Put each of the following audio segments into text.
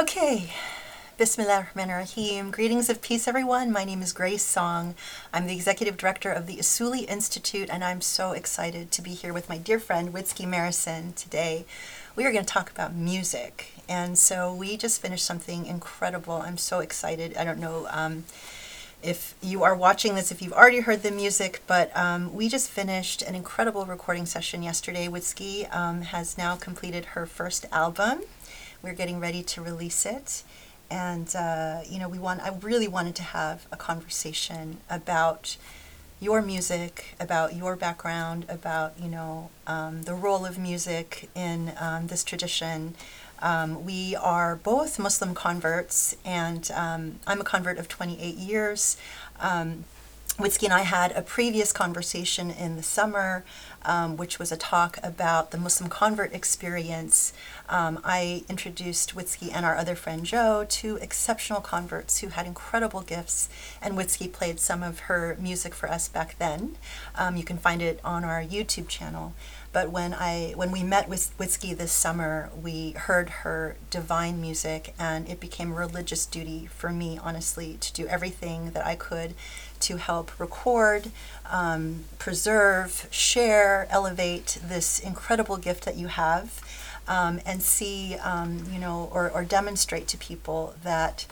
Okay. Bismillah ar-Rahim. Greetings of peace, everyone. My name is Grace Song. I'm the executive director of the Usuli Institute, and I'm so excited to be here with my dear friend Wietske Merison today. We are going to talk about music, and so we just finished something incredible. I'm so excited. I don't know um, if you are watching this, if you've already heard the music, but um, we just finished an incredible recording session yesterday. Wietske um, has now completed her first album. We're getting ready to release it. And uh, you know we want i really wanted to have a conversation about your music about your background about you know um, the role of music in um, this tradition. Um, we are both muslim converts and um, i'm a convert of 28 years. Um, and I had a previous conversation in the summer, um, which was a talk about the Muslim convert experience. Um, I introduced Wietske and our other friend Joe to exceptional converts who had incredible gifts, and Wietske played some of her music for us back then. Um, you can find it on our YouTube channel. But when I when we met with Wietske this summer, we heard her divine music, and it became a religious duty for me, honestly, to do everything that I could to help record, um, preserve, share, elevate this incredible gift that you have, um, and see, um, you know, or, or demonstrate to people that,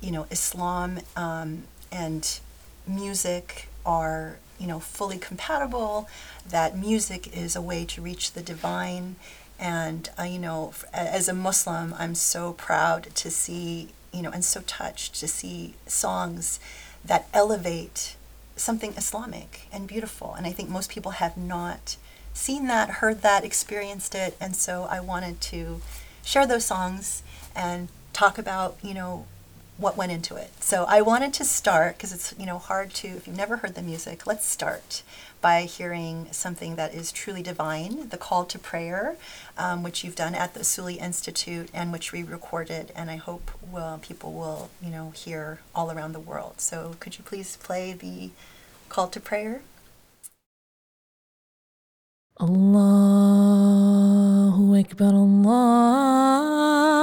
you know, Islam um, and music are, you know, fully compatible, that music is a way to reach the divine. And, uh, you know, as a Muslim, I'm so proud to see, you know, and so touched to see songs that elevate something Islamic and beautiful. And I think most people have not seen that, heard that, experienced it. And so I wanted to share those songs and talk about, you know, what went into it. So I wanted to start because it's, you know, hard to if you've never heard the music, let's start by hearing something that is truly divine, the call to prayer, um, which you've done at the Usuli Institute and which we recorded, and I hope will, people will, you know, hear all around the world. So could you please play the call to prayer? Allahu Akbar, Allahu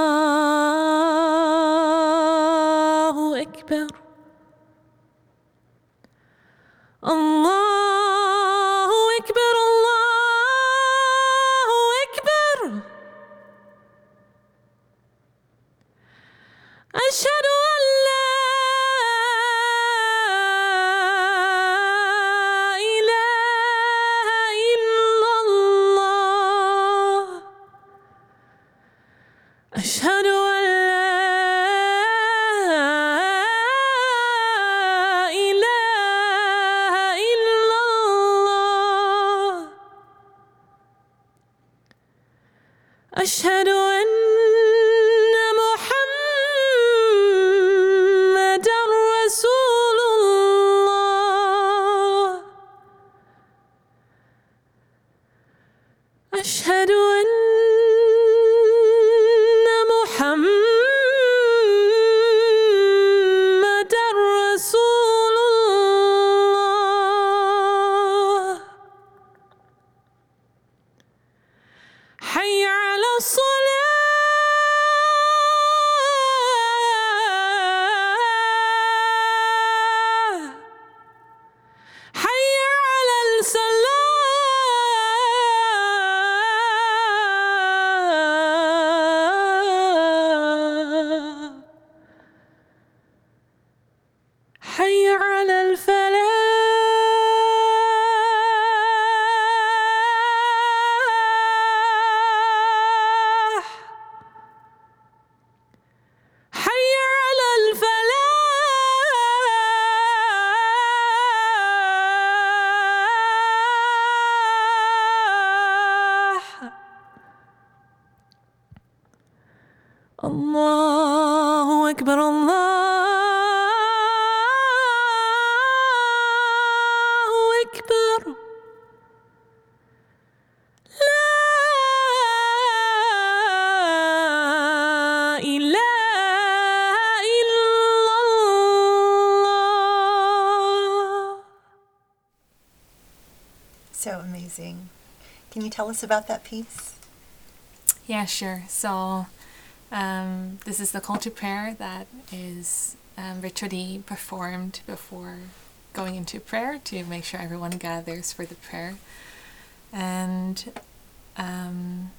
amazing. Can you tell us about that piece? Yeah, sure. So Um, this is the call to prayer that is um, ritually performed before going into prayer to make sure everyone gathers for the prayer. And um,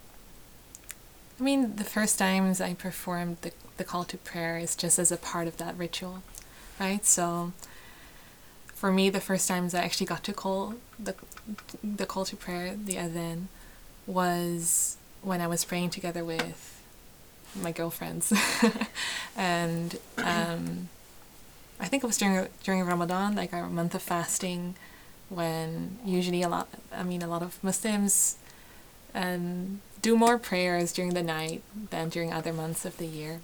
I mean, the first times I performed the, the call to prayer is just as a part of that ritual, right? So for me, the first times I actually got to call the, the call to prayer, the adhan, was when I was praying together with my girlfriends, and um, I think it was during during Ramadan, like our month of fasting, when usually a lot, I mean, a lot of Muslims, um, do more prayers during the night than during other months of the year.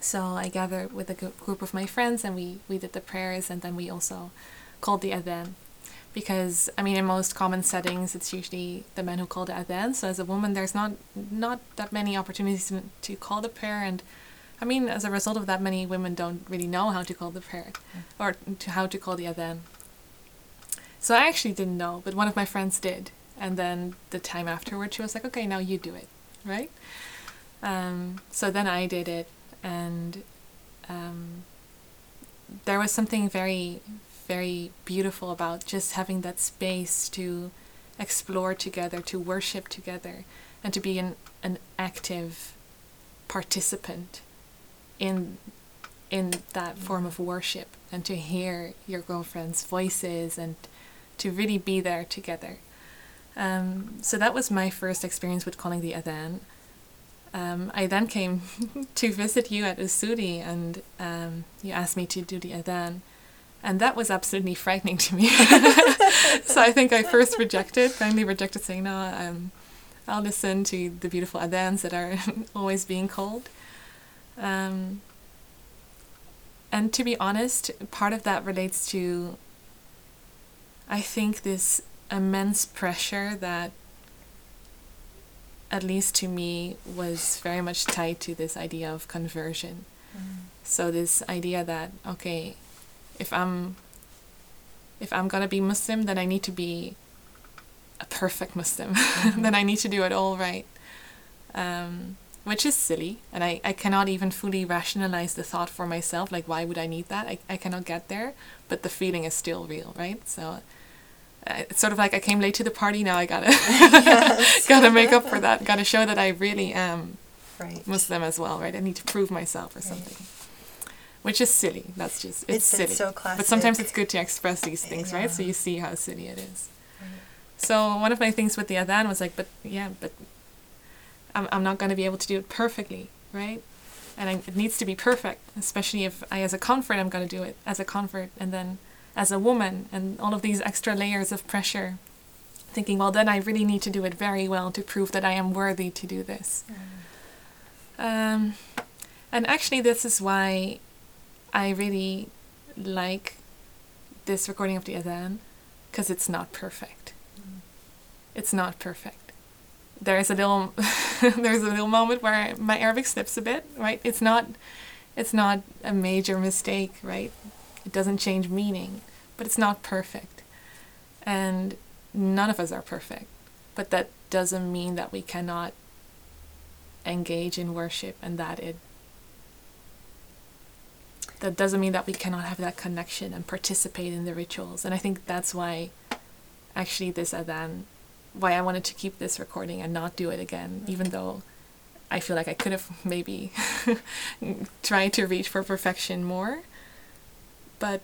So I gathered with a group of my friends, and we we did the prayers, and then we also called the adhan because I mean in most common settings it's usually the men who call the adhan. So as a woman, there's not not that many opportunities to, to call the prayer, and I mean as a result of that, many women don't really know how to call the prayer or to how to call the adhan. So I actually didn't know, but one of my friends did, and then the time afterward, she was like, "Okay, now you do it, right?" Um, so then I did it, and um, there was something very very beautiful about just having that space to explore together, to worship together, and to be an, an active participant in in that form of worship and to hear your girlfriend's voices and to really be there together. Um, so that was my first experience with calling the adhan. Um, I then came to visit you at Usuli and um, you asked me to do the adhan. And that was absolutely frightening to me. so I think I first rejected, finally rejected saying, no, um, I'll listen to the beautiful adhans that are always being called. Um, and to be honest, part of that relates to, I think, this immense pressure that, at least to me, was very much tied to this idea of conversion. Mm. So, this idea that, okay, if I'm if I'm gonna be Muslim, then I need to be a perfect Muslim. Mm-hmm. then I need to do it all right. Um, which is silly, and I, I cannot even fully rationalize the thought for myself. Like, why would I need that? I, I cannot get there, but the feeling is still real, right? So uh, it's sort of like I came late to the party. Now I gotta gotta make up for that. Gotta show that I really am right. Muslim as well, right? I need to prove myself or right. something which is silly. That's just it's, it's silly. so classic. But sometimes it's good to express these things, yeah. right? So you see how silly it is. Right. So one of my things with the adhan was like, but yeah, but I'm I'm not to be able to do it perfectly, right? And I, it needs to be perfect, especially if I, as a convert, I'm to do it as a convert, and then as a woman, and all of these extra layers of pressure. Thinking, well, then I really need to do it very well to prove that I am worthy to do this. Mm. Um, and actually, this is why I really like this recording of the Adhan because it's not perfect. Mm. It's not perfect. There is a little there's a little moment where my Arabic slips a bit, right? It's not it's not a major mistake, right? It doesn't change meaning, but it's not perfect. And none of us are perfect. But that doesn't mean that we cannot engage in worship and that it that doesn't mean that we cannot have that connection and participate in the rituals. And I think that's why actually this adhan, why I wanted to keep this recording and not do it again, mm-hmm. even though I feel like I could have maybe tried to reach for perfection more. But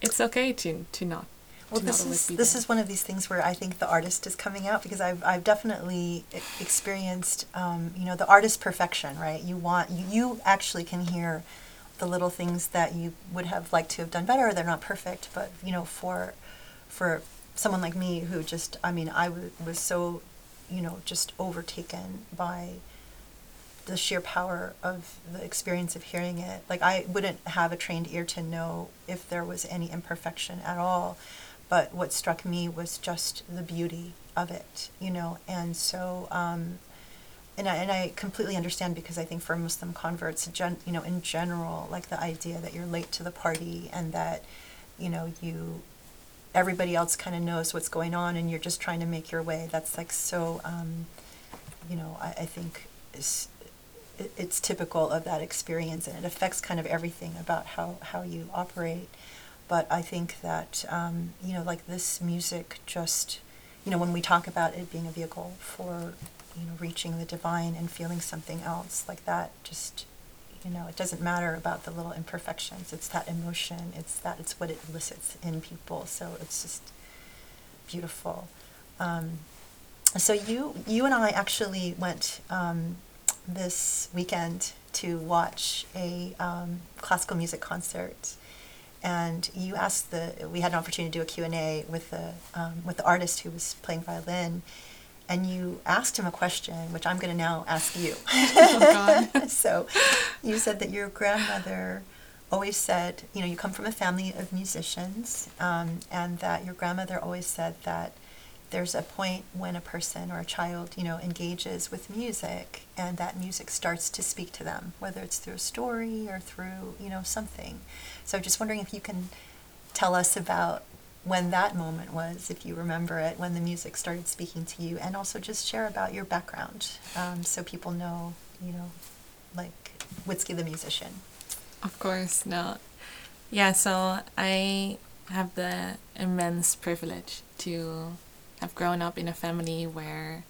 it's okay to, to not. Well, this is this is one of these things where I think the artist is coming out because I've I've definitely experienced um, you know the artist perfection right. You want you, you actually can hear the little things that you would have liked to have done better. They're not perfect, but you know, for for someone like me who just, I mean, I w- was so, you know, just overtaken by the sheer power of the experience of hearing it. Like I wouldn't have a trained ear to know if there was any imperfection at all, but what struck me was just the beauty of it, you know, and so. Um, and I, and I completely understand because I think for Muslim converts, gen, you know, in general, like the idea that you're late to the party and that, you know, you, everybody else kind of knows what's going on and you're just trying to make your way. That's like so, um, you know, I, I think is, it, it's typical of that experience, and it affects kind of everything about how how you operate. But I think that um, you know, like this music, just you know, when we talk about it being a vehicle for you know reaching the divine and feeling something else, like that, just you know, it doesn't matter about the little imperfections. It's that emotion. It's that. It's what it elicits in people. So it's just beautiful. Um, so you you and I actually went um, this weekend to watch a um, classical music concert, and you asked the we had an opportunity to do a Q and A with the um, with the artist who was playing violin, and you asked him a question, which I'm going to now ask you. Oh, so, you said that your grandmother always said, you know, you come from a family of musicians, um, and that your grandmother always said that there's a point when a person or a child, you know, engages with music, and that music starts to speak to them, whether it's through a story or through, you know, something. So, just wondering if you can tell us about when that moment was, if you remember it, when the music started speaking to you, and also just share about your background, um, so people know, you know, like Wietske the musician. Of course, no. Yeah, so I have the immense privilege to have grown up in a family where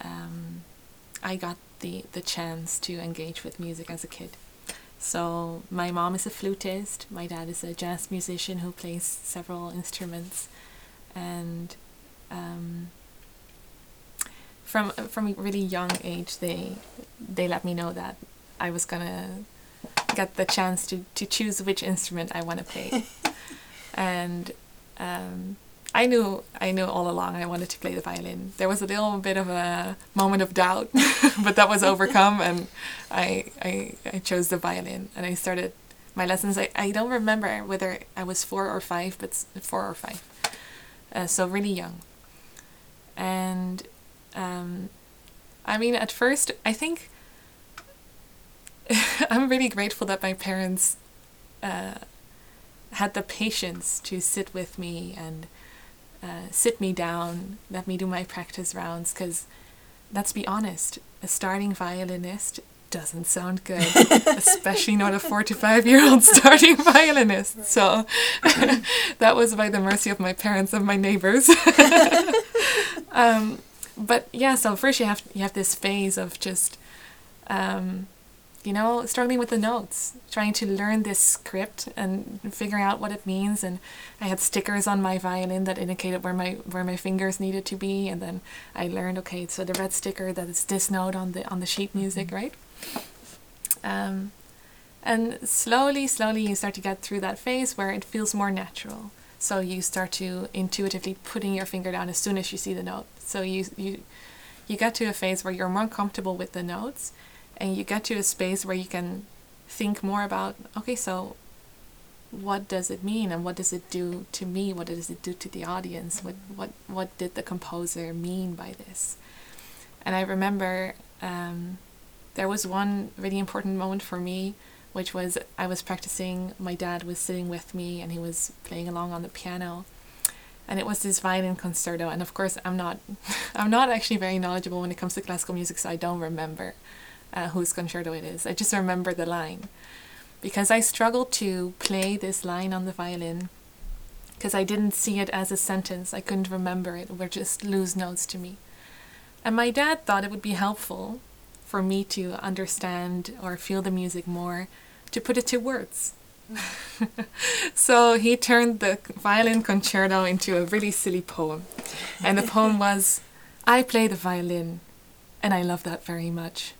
um, I got the, the chance to engage with music as a kid. So my mom is a flutist, my dad is a jazz musician who plays several instruments, and um, from from a really young age they they let me know that I was gonna get the chance to, to choose which instrument I want to play. and um, I knew I knew all along I wanted to play the violin. There was a little bit of a moment of doubt, but that was overcome, and I, I I chose the violin and I started my lessons. I, I don't remember whether I was four or five, but four or five, uh, so really young. And um, I mean, at first, I think I'm really grateful that my parents uh, had the patience to sit with me and uh, sit me down, let me do my practice rounds. Because let's be honest, a starting violinist doesn't sound good, especially not a four to five year old starting violinist. So that was by the mercy of my parents and my neighbors. um, but yeah, so first you have you have this phase of just um, you know, struggling with the notes, trying to learn this script and figuring out what it means. And I had stickers on my violin that indicated where my where my fingers needed to be. And then I learned, okay, so the red sticker that is this note on the on the sheet music, right? Um, and slowly, slowly, you start to get through that phase where it feels more natural. So you start to intuitively putting your finger down as soon as you see the note. So you you you get to a phase where you're more comfortable with the notes and you get to a space where you can think more about okay so what does it mean and what does it do to me? What does it do to the audience? What what what did the composer mean by this? And i remember um, there was one really important moment for me which was i was practicing my dad was sitting with me and he was playing along on the piano. And it was this violin concerto. And of course i'm not i'm not actually very knowledgeable when it comes to classical music so i don't remember uh, whose concerto it is. I just remember the line because I struggled to play this line on the violin because I didn't see it as a sentence. I couldn't remember it. It were just loose notes to me. And my dad thought it would be helpful for me to understand or feel the music more to put it to words. so he turned the violin concerto into a really silly poem. And the poem was I play the violin and I love that very much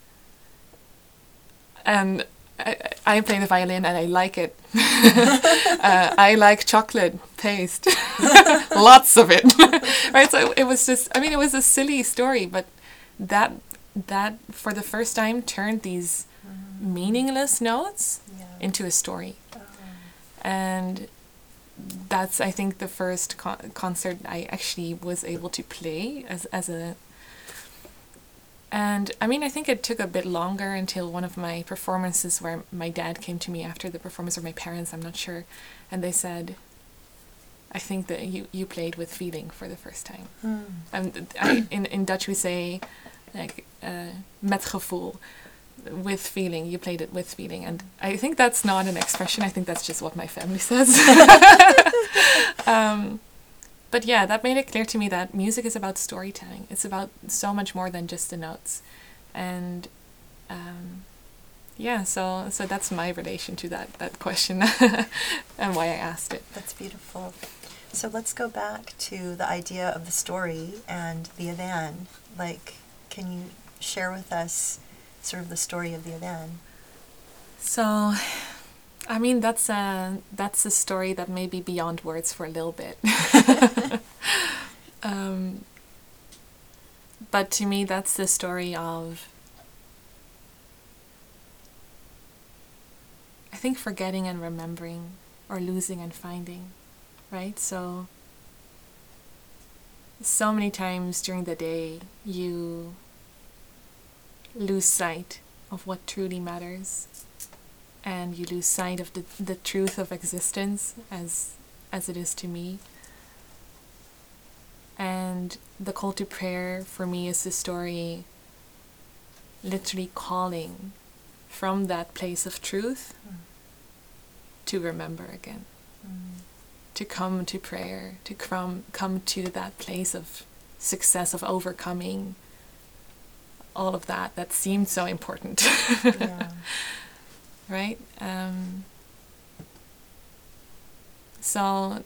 and I, I play the violin and I like it. uh, I like chocolate paste, lots of it. right, so it was just. I mean, it was a silly story, but that that for the first time turned these meaningless notes Yeah. into a story, and that's I think the first con- concert I actually was able to play as as a and I mean, I think it took a bit longer until one of my performances where my dad came to me after the performance, or my parents, I'm not sure, and they said, I think that you, you played with feeling for the first time. Mm. And I, in, in Dutch we say, like, uh, met gevoel. with feeling. You played it with feeling, and I think that's not an expression. I think that's just what my family says. um, but yeah, that made it clear to me that music is about storytelling. It's about so much more than just the notes, and um, yeah. So so that's my relation to that that question and why I asked it. That's beautiful. So let's go back to the idea of the story and the Adan. Like, can you share with us sort of the story of the Adan? So, I mean, that's a that's a story that may be beyond words for a little bit. um, but to me, that's the story of. I think forgetting and remembering, or losing and finding, right? So. So many times during the day, you lose sight of what truly matters and you lose sight of the, the truth of existence as as it is to me and the call to prayer for me is the story literally calling from that place of truth Mm. to remember again Mm. to come to prayer to come come to that place of success of overcoming all of that that seemed so important Yeah. Right? Um, so,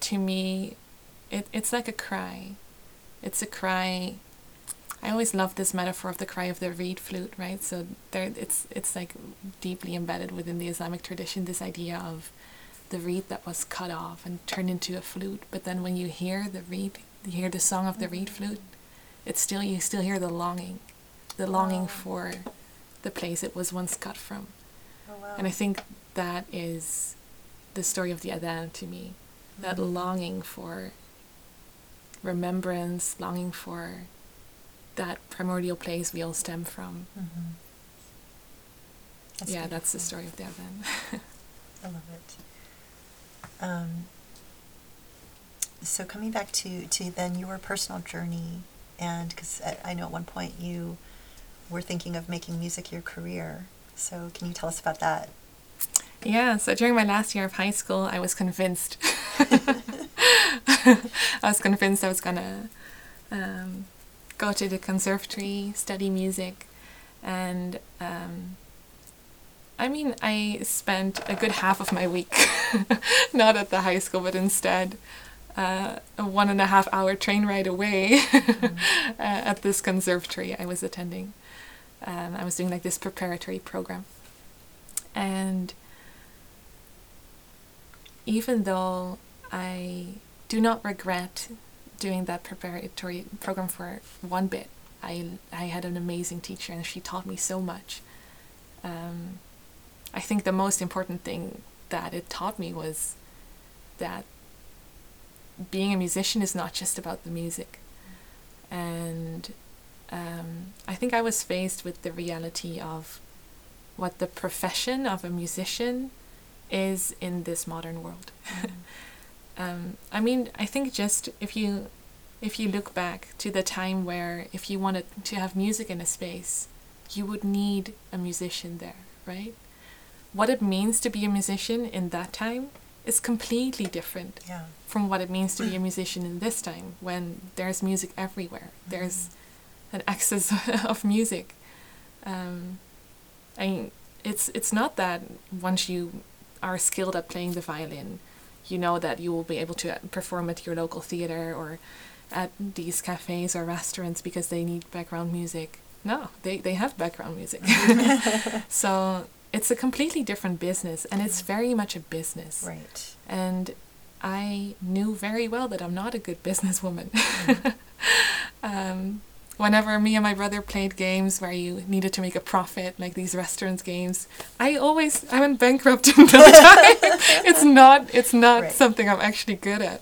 to me, it, it's like a cry. It's a cry. I always love this metaphor of the cry of the reed flute, right? So there, it's it's like deeply embedded within the Islamic tradition. This idea of the reed that was cut off and turned into a flute, but then when you hear the reed, you hear the song of the reed flute. It's still you still hear the longing, the longing for the place it was once cut from. Wow. And I think that is the story of the Adan to me. That Mhm. longing for remembrance, longing for that primordial place we all stem from. Mhm. That's yeah, that's the story of the Adan. I love it. Um, so coming back to, to then your personal journey, and because I, I know at one point you were thinking of making music your career. So can you tell us about that? yeah, so during my last year of high school, I was convinced. I was convinced I was gonna um, go to the conservatory, study music, and um, I mean, I spent a good half of my week not at the high school, but instead uh, a one and a half hour train ride away uh, at this conservatory I was attending. Um, I was doing like this preparatory program. And even though I do not regret doing that preparatory program for one bit, I, I had an amazing teacher and she taught me so much. Um, I think the most important thing that it taught me was that being a musician is not just about the music. And um, I think I was faced with the reality of what the profession of a musician is in this modern world. um, I mean, I think just if you if you look back to the time where if you wanted to have music in a space, you would need a musician there, right? What it means to be a musician in that time is completely different Yeah. from what it means to be a musician in this time when there's music everywhere. There's an excess of music. Um, I mean, it's it's not that once you are skilled at playing the violin, you know that you will be able to perform at your local theater or at these cafes or restaurants because they need background music. No, they, they have background music. so it's a completely different business and it's very much a business. Right. And I knew very well that I'm not a good businesswoman. um, whenever me and my brother played games where you needed to make a profit, like these restaurants games, I always I went bankrupt in no time. it's not it's not Right. something I'm actually good at.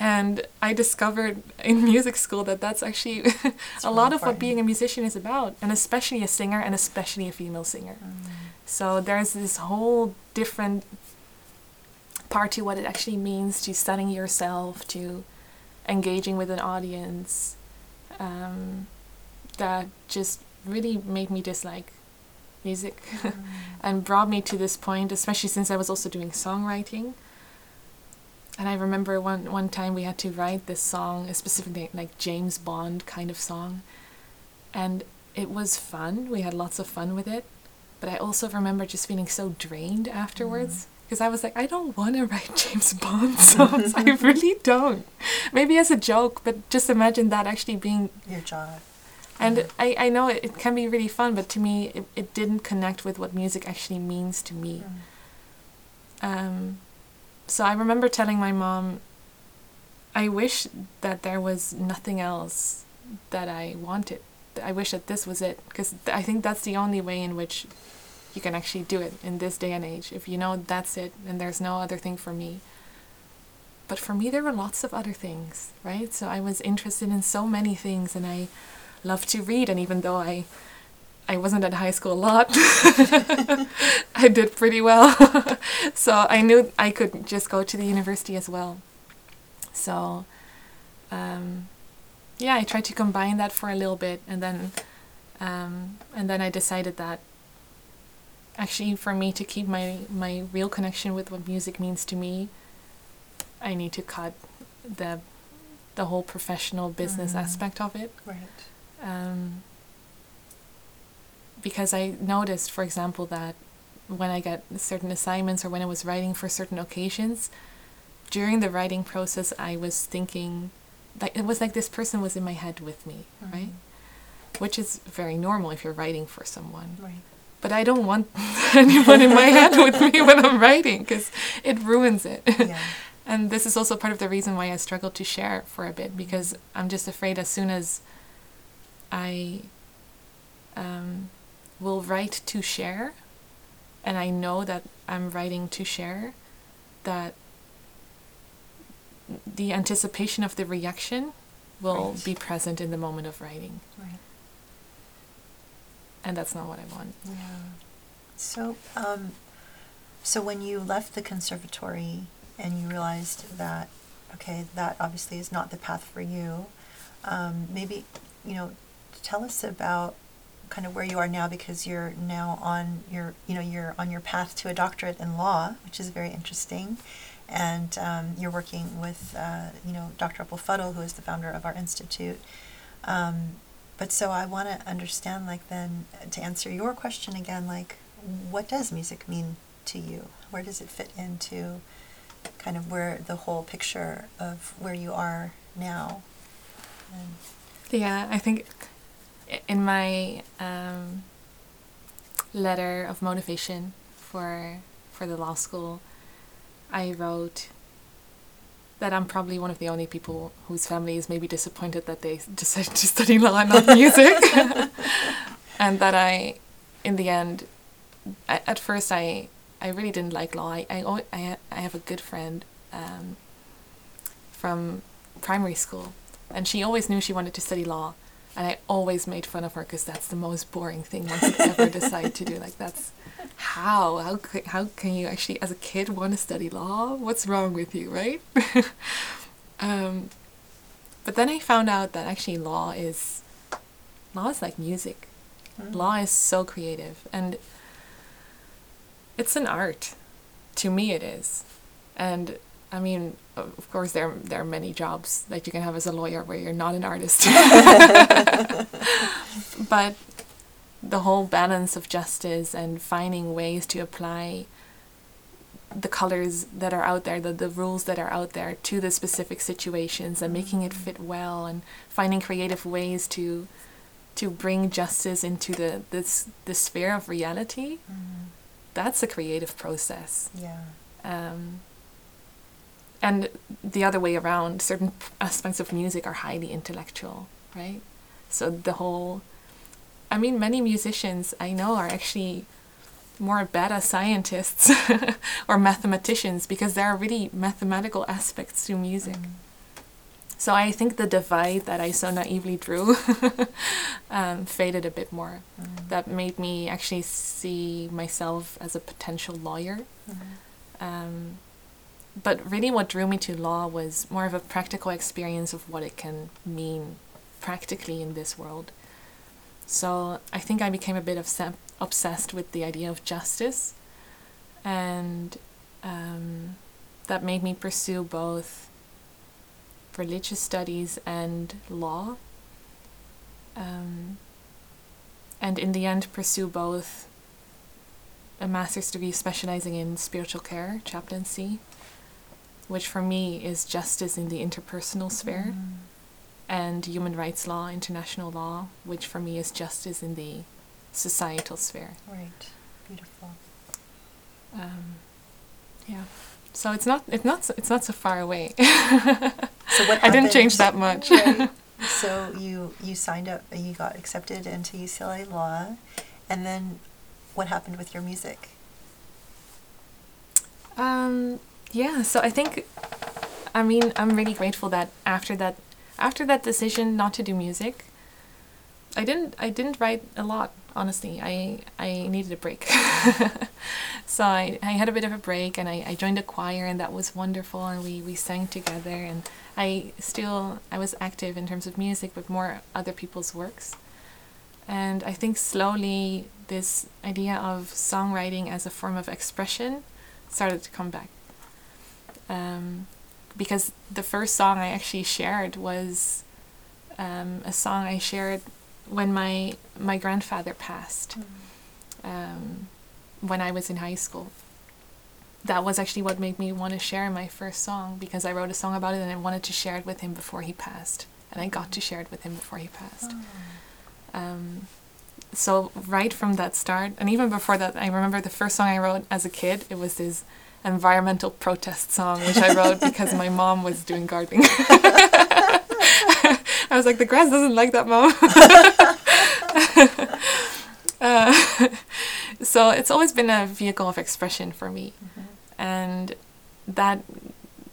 And I discovered in music school that that's actually a lot really of what being a musician is about, and especially a singer, and especially a female singer. Mm. So there's this whole different part to what it actually means to studying yourself, to engaging with an audience, um, that just really made me dislike music and brought me to this point, especially since I was also doing songwriting. And I remember one one time we had to write this song, a specific like James Bond kind of song, and it was fun. We had lots of fun with it, but I also remember just feeling so drained afterwards because I was like, I don't want to write James Bond songs. I really don't. Maybe as a joke, but just imagine that actually being Your job. and I, I know it, it can be really fun, but to me, it, it didn't connect with what music actually means to me. Um, so I remember telling my mom, I wish that there was nothing else that I wanted. I wish that this was it, because I think that's the only way in which you can actually do it in this day and age. If you know that's it and there's no other thing for me. But for me, there were lots of other things, right? So I was interested in so many things, and I loved to read. And even though I, I wasn't at high school a lot, I did pretty well. so I knew I could just go to the university as well. So, um, yeah, I tried to combine that for a little bit, and then, um, and then I decided that actually for me to keep my my real connection with what music means to me i need to cut the the whole professional business Mhm. aspect of it Right. um, because i noticed for example that when i got certain assignments or when i was writing for certain occasions during the writing process i was thinking like it was like this person was in my head with me right which is very normal if you're writing for someone Right. But I don't want anyone in my head with me when I'm writing because it ruins it. Yeah. and this is also part of the reason why I struggle to share for a bit because I'm just afraid as soon as I um, will write to share and I know that I'm writing to share, that the anticipation of the reaction will Right. be present in the moment of writing. Right. And that's not what I want. Yeah. So, um, so when you left the conservatory and you realized that, okay, that obviously is not the path for you, um, maybe, you know, tell us about kind of where you are now because you're now on your, you know, you're on your path to a doctorate in law, which is very interesting. And um, you're working with, uh, you know, Dr. Abou El Fadl, who is the founder of our institute. Um, but so I want to understand, like, then to answer your question again, like, what does music mean to you? Where does it fit into kind of where the whole picture of where you are now? And, Yeah, I think in my um, letter of motivation for for the law school, I wrote that I'm probably one of the only people whose family is maybe disappointed that they decided to study law and not music, and that I, in the end, I, at first I I really didn't like law. I I al- I, ha- I have a good friend um, from primary school, and she always knew she wanted to study law, and I always made fun of her because that's the most boring thing one could ever decide to do. Like that's how how how can you actually as a kid want to study law? What's wrong with you, right? um, but then I found out that actually law is law is like music. Law is so creative and it's an art. To me it is. And I mean, of course there there are many jobs that you can have as a lawyer where you're not an artist. but the whole balance of justice and finding ways to apply the colors that are out there, the, the rules that are out there to the specific situations and making it fit well and finding creative ways to to bring justice into the this the sphere of reality, that's a creative process. yeah. Um, and the other way around, certain aspects of music are highly intellectual, right? So the whole, I mean, many musicians I know are actually more beta scientists or mathematicians because there are really mathematical aspects to music. So I think the divide that I so naively drew um, faded a bit more. That made me actually see myself as a potential lawyer. Um, but really, what drew me to law was more of a practical experience of what it can mean practically in this world. So I think I became a bit obse- obsessed with the idea of justice, and um, that made me pursue both religious studies and law. Um, and in the end, pursue both a master's degree specializing in spiritual care, chaplaincy, which for me is justice in the interpersonal sphere, and human rights law, international law, which for me is justice in the societal sphere. Right. Beautiful. Um, yeah. So it's not it's not so, it's not so far away. So what I didn't change that much. Right. So you you signed up, you got accepted into UCLA Law, and then what happened with your music? Um, yeah, so I think, I mean, I'm really grateful that after that, after that decision not to do music, I didn't, I didn't write a lot. Honestly, I, I needed a break. so I, I had a bit of a break, and I, I joined a choir, and that was wonderful, and we, we sang together, and I still, I was active in terms of music, but more other people's works. And I think slowly this idea of songwriting as a form of expression started to come back. Um, because the first song I actually shared was um, a song I shared when my my grandfather passed um, when I was in high school. That was actually what made me want to share my first song because I wrote a song about it and I wanted to share it with him before he passed, and I got to share it with him before he passed. Um, so right from that start, and even before that, I remember the first song I wrote as a kid. It was this environmental protest song, which I wrote because my mom was doing gardening. I was like, the grass doesn't like that, mom. uh, so it's always been a vehicle of expression for me, and that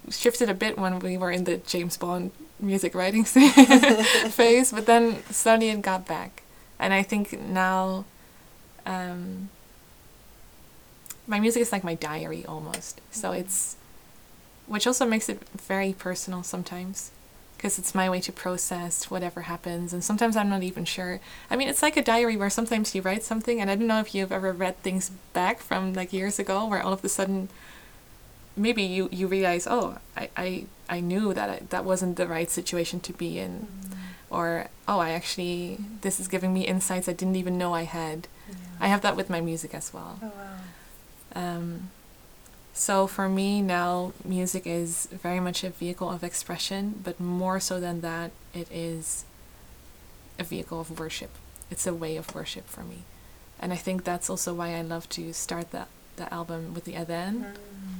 shifted a bit when we were in the James Bond music writing phase, but then slowly it got back. And I think now um, my music is like my diary almost. So it's, which also makes it very personal sometimes because it's my way to process whatever happens. And sometimes I'm not even sure. I mean, it's like a diary where sometimes you write something, and I don't know if you've ever read things back from like years ago where all of a sudden maybe you, you realize, oh, I, I, I knew that I, that wasn't the right situation to be in. Mm-hmm. Or, oh, I actually, this is giving me insights I didn't even know I had. I have that with my music as well. Oh wow. Um, so for me now, music is very much a vehicle of expression, but more so than that, it is a vehicle of worship. It's a way of worship for me. And I think that's also why I love to start that, the album with the Adhan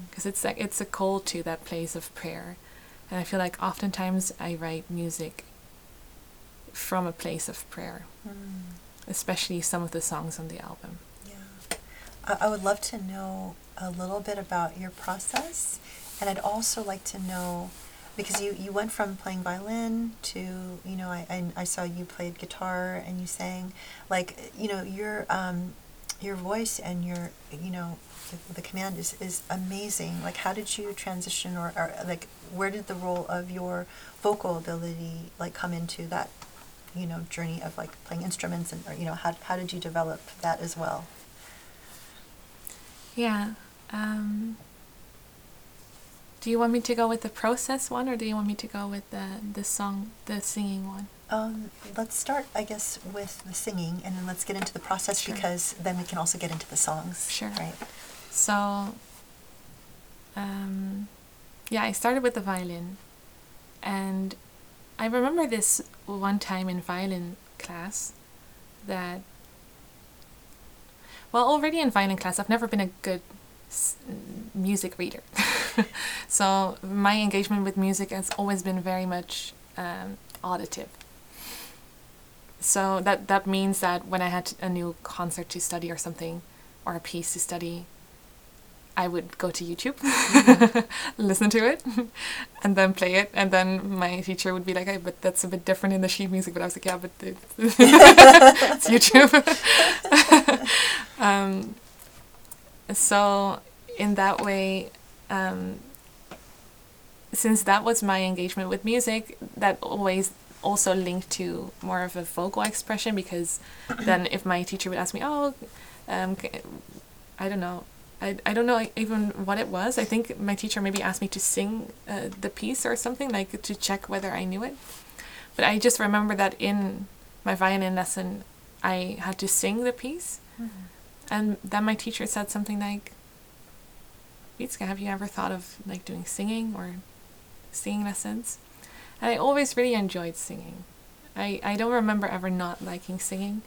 because it's like it's a call to that place of prayer and i feel like oftentimes i write music from a place of prayer especially some of the songs on the album. I, would love to know a little bit about your process, and I'd also like to know because you, you went from playing violin to you know I, I, I saw you played guitar and you sang. Like you know your um your voice and your you know the, the command is, is amazing. Like how did you transition or, or like where did the role of your vocal ability like come into that you know journey of like playing instruments and or, you know how, how did you develop that as well yeah um, do you want me to go with the process one or do you want me to go with the the song the singing one Um, let's start, I guess, with the singing, and then let's get into the process Sure. because then we can also get into the songs. Sure. Right. So, um, yeah, I started with the violin, and I remember this one time in violin class that, well, already in violin class, I've never been a good music reader. so, my engagement with music has always been very much um, auditive. So that that means that when I had a new concert to study or something, or a piece to study, I would go to YouTube, listen to it, and then play it. And then my teacher would be like, "Hey, but that's a bit different in the sheet music." But I was like, "Yeah, but it, it's YouTube." um, so in that way, um, since that was my engagement with music, that always also linked to more of a vocal expression because then if my teacher would ask me, "Oh, Um, I don't know. I, I don't know even what it was. I think my teacher maybe asked me to sing uh, the piece or something, like to check whether I knew it. But I just remember that in my violin lesson, I had to sing the piece. And then my teacher said something like, Wietske, have you ever thought of like doing singing or singing lessons? And I always really enjoyed singing. I, I don't remember ever not liking singing.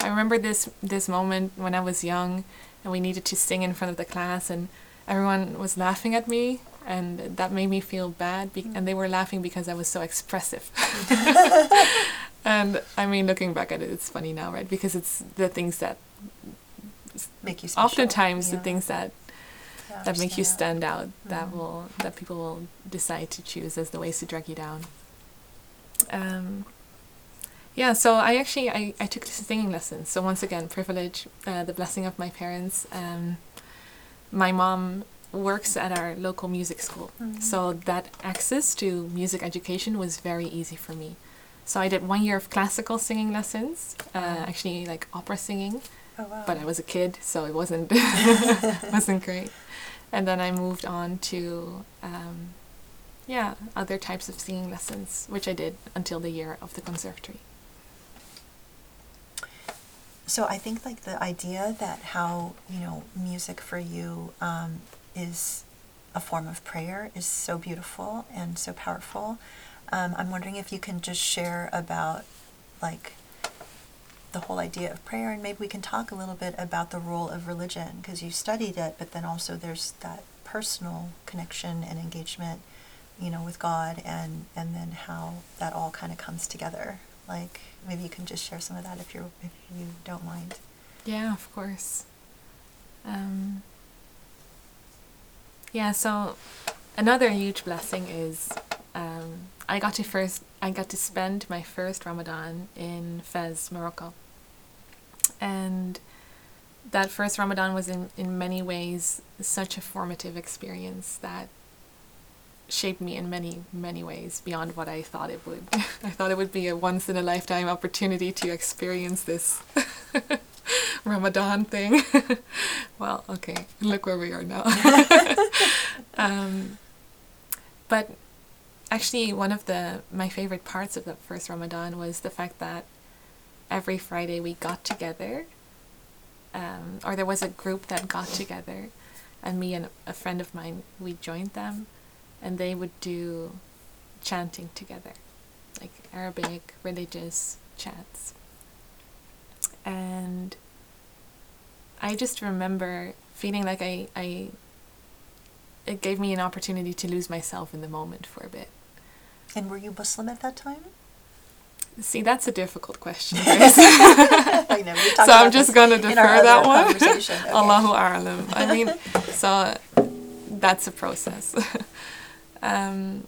I remember this this moment when I was young and we needed to sing in front of the class and everyone was laughing at me and that made me feel bad be- and they were laughing because I was so expressive. and I mean looking back at it it's funny now, right? Because it's the things that Make you special. oftentimes the things that Yeah, that make you stand out that Mhm. will that people will decide to choose as the ways to drag you down um, yeah so i actually I, I took singing lessons so once again privilege uh, the blessing of my parents um, my mom works at our local music school Mhm. so that access to music education was very easy for me so i did one year of classical singing lessons uh, actually like opera singing Oh, wow. but I was a kid, so it wasn't wasn't great. And then I moved on to um, yeah other types of singing lessons, which I did until the year of the conservatory. So I think like the idea that how you know music for you um, is a form of prayer is so beautiful and so powerful. Um, I'm wondering if you can just share about like the whole idea of prayer, and maybe we can talk a little bit about the role of religion because you studied it, but then also there's that personal connection and engagement, you know, with God, and and then how that all kind of comes together. Like maybe you can just share some of that if you if you don't mind. Yeah, of course. Um, yeah, so another huge blessing is um, I got to first I got to spend my first Ramadan in Fez, Morocco. And that first Ramadan was in, in many ways such a formative experience that shaped me in many, many ways beyond what I thought it would. I thought it would be a once in a lifetime opportunity to experience this Ramadan thing. well, okay, look where we are now. um, but actually, one of the my favorite parts of that first Ramadan was the fact that every Friday we got together, um, or there was a group that got together, and me and a friend of mine we joined them, and they would do chanting together, like Arabic religious chants. And I just remember feeling like I, I it gave me an opportunity to lose myself in the moment for a bit. And were you Muslim at that time? See, that's a difficult question. I know. so I'm just gonna defer that one. Okay. Allahu a'lam. I mean, so that's a process. Um,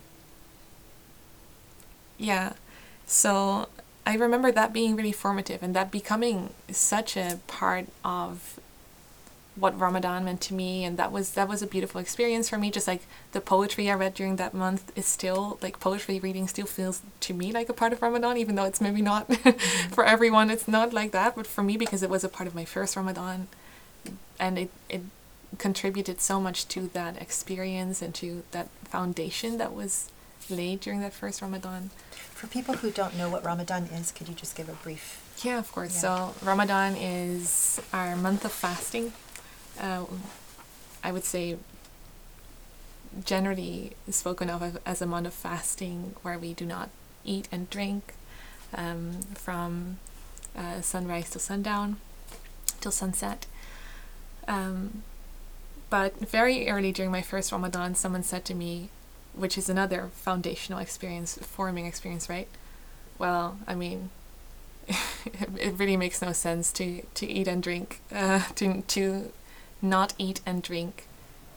yeah. So I remember that being really formative and that becoming such a part of what Ramadan meant to me and that was that was a beautiful experience for me just like the poetry I read during that month is still like poetry reading still feels to me like a part of Ramadan even though it's maybe not for everyone it's not like that but for me because it was a part of my first Ramadan and it it contributed so much to that experience and to that foundation that was laid during that first Ramadan For people who don't know what Ramadan is, could you just give a brief? Yeah, of course. Yeah. So Ramadan is our month of fasting. Uh, I would say generally spoken of as- a month of fasting where we do not eat and drink um, from uh, sunrise till sundown, till sunset. Um, but very early during my first Ramadan, someone said to me, which is another foundational experience, forming experience, right? Well, I mean, it really makes no sense to, to eat and drink, uh, to, to not eat and drink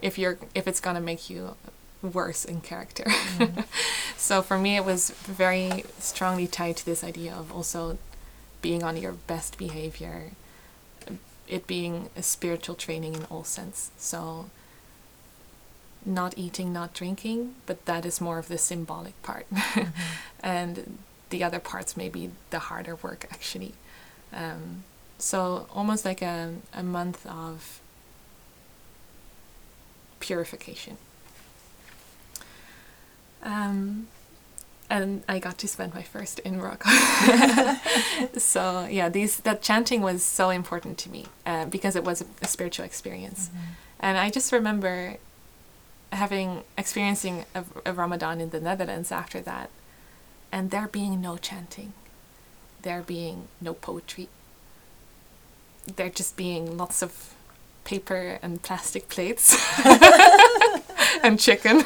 if you're if it's gonna make you worse in character. so for me, it was very strongly tied to this idea of also being on your best behavior, it being a spiritual training in all sense. So not eating, not drinking, but that is more of the symbolic part. and the other parts may be the harder work actually. Um, So almost like a, a month of purification. Um, and I got to spend my first in Morocco. so yeah, these that chanting was so important to me uh, because it was a, a spiritual experience, and I just remember having experiencing a, a Ramadan in the Netherlands after that, and there being no chanting, there being no poetry, there just being lots of paper and plastic plates and chicken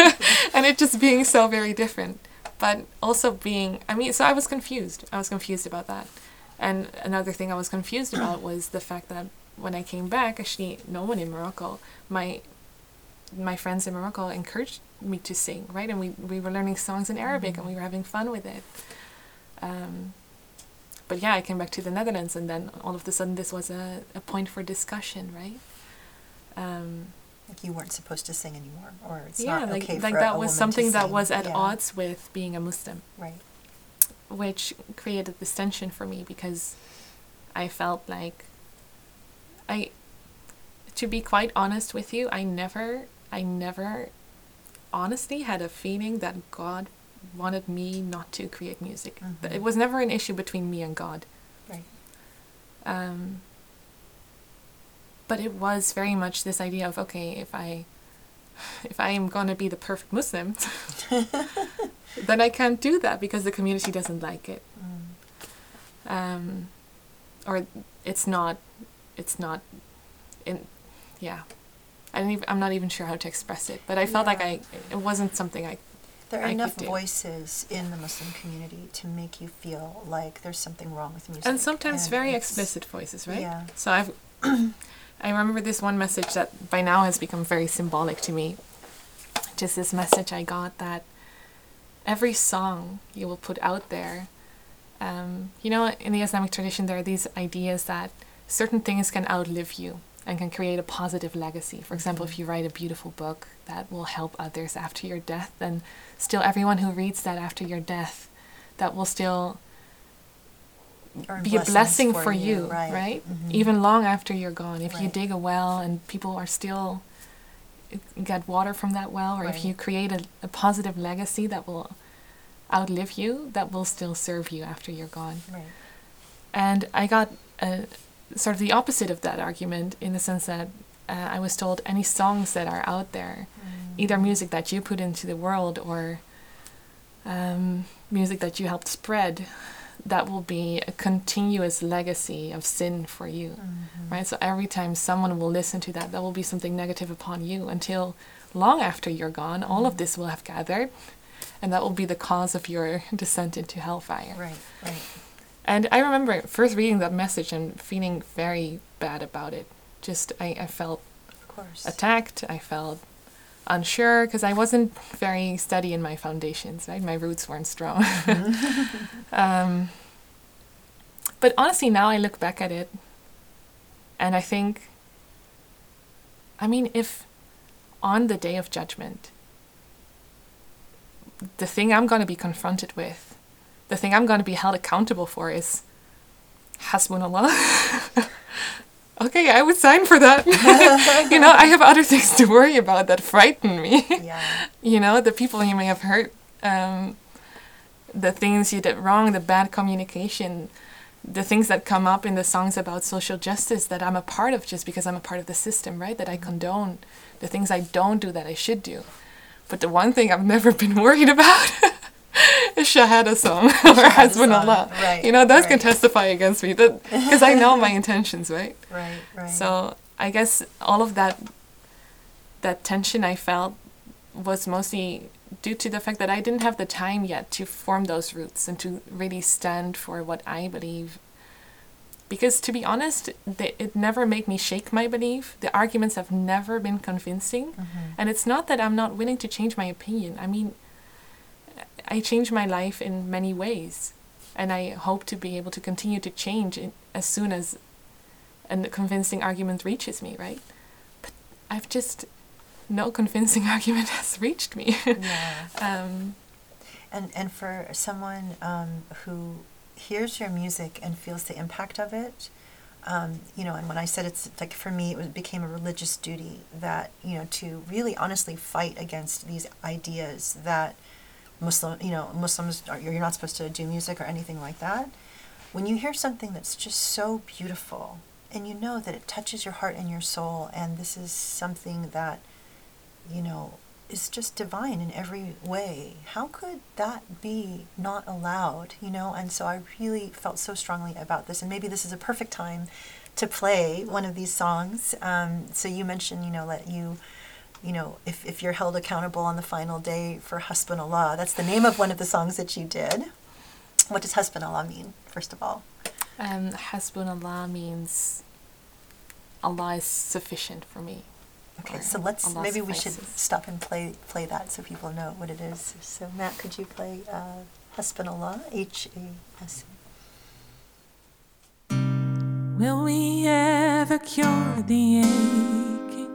and it just being so very different. But also being i mean so i was confused. I was confused about that. And another thing i was confused about was the fact that when i came back actually no one in morocco my my friends in morocco encouraged me to sing right? And we, we were learning songs in arabic and we were having fun with it. Um, but yeah i came back to the netherlands and then all of a sudden this was a, a point for discussion right? Um, Like you weren't supposed to sing anymore, or it's yeah, not like okay like for that a was something that was at Yeah, odds with being a Muslim, Right. which created this tension for me because I felt like I to be quite honest with you, I never I never honestly had a feeling that God wanted me not to create music. Mhm. It was never an issue between me and God. Right. Um, but it was very much this idea of okay, if I if I am gonna be the perfect Muslim, then I can't do that because the community doesn't like it, Mm. um, or it's not it's not in yeah. I don't even, I'm not even sure how to express it, but I felt like I it wasn't something I There are I enough voices in the Muslim community to make you feel like there's something wrong with music. and sometimes and very explicit voices, right? Yeah. So I've I remember this one message that by now has become very symbolic to me. Just this message I got that every song you will put out there, um, you know, in the Islamic tradition, there are these ideas that certain things can outlive you and can create a positive legacy. For example, if you write a beautiful book that will help others after your death, then still everyone who reads that after your death, that will still Be a blessing for, you, right? right? Mhm. Even long after you're gone. If you dig a well and people are still get water from that well, or if you create a, a positive legacy that will outlive you, that will still serve you after you're gone. Right. And I got a, sort of the opposite of that argument in the sense that uh, I was told any songs that are out there, either music that you put into the world or um, music that you helped spread, that will be a continuous legacy of sin for you, Mhm. right? So every time someone will listen to that, that will be something negative upon you until long after you're gone. All of this will have gathered, and that will be the cause of your descent into hellfire. Right. Right. And I remember first reading that message and feeling very bad about it. Just I, I felt Of course. attacked. I felt unsure because I wasn't very steady in my foundations. Right, my roots weren't strong. um, but honestly, now I look back at it, and I think. I mean, if on the day of judgment, the thing I'm going to be confronted with, the thing I'm going to be held accountable for is Hasbunallah. okay, I would sign for that. you know, I have other things to worry about that frighten me. yeah. you know, the people you may have hurt, um, the things you did wrong, the bad communication, the things that come up in the songs about social justice that I'm a part of just because I'm a part of the system, right? That I mm-hmm. condone, the things I don't do that I should do. But the one thing I've never been worried about is Shahada song or Hasbunallah. right, You know, those can testify against me because I know my intentions, right? Right. Right. So I guess all of that that tension I felt was mostly due to the fact that I didn't have the time yet to form those roots and to really stand for what I believe. Because to be honest, they, it never made me shake my belief. The arguments have never been convincing. Mhm. And it's not that I'm not willing to change my opinion. I mean, I change my life in many ways. And I hope to be able to continue to change in, as soon as a convincing argument reaches me, right? But I've just, no convincing argument has reached me. Yeah. um, And and for someone um, who hears your music and feels the impact of it, um, you know, and when I said it's like for me, it was, became a religious duty that you know to really honestly fight against these ideas that Muslim, you know, Muslims are, you're not supposed to do music or anything like that. When you hear something that's just so beautiful, and you know that it touches your heart and your soul, and this is something that, you know, is just divine in every way. How could that be not allowed, you know? And so I really felt so strongly about this, and maybe this is a perfect time to play one of these songs. Um, so you mentioned, you know, let you, you know, if, if you're held accountable on the final day for Hasbunallah, that's the name of one of the songs that you did. What does Hasbunallah mean, first of all? Um, Hasbunallah means Allah is sufficient for me. Okay, so let's Allah maybe we should suffices. stop and play play that so people know what it is. So Matt, could you play uh, Hasbunallah, H A S? Will we ever cure the aching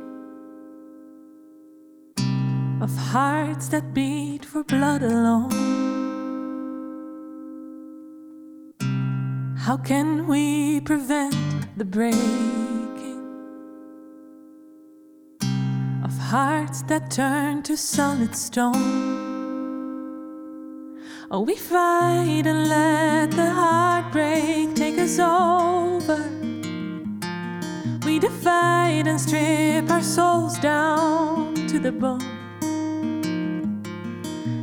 of hearts that beat for blood alone? How can we prevent the breaking of hearts that turn to solid stone? Oh, we fight and let the heartbreak take us over. We divide and strip our souls down to the bone.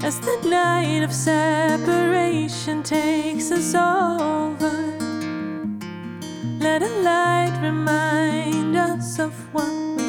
As the night of separation takes us over, let a light remind us of what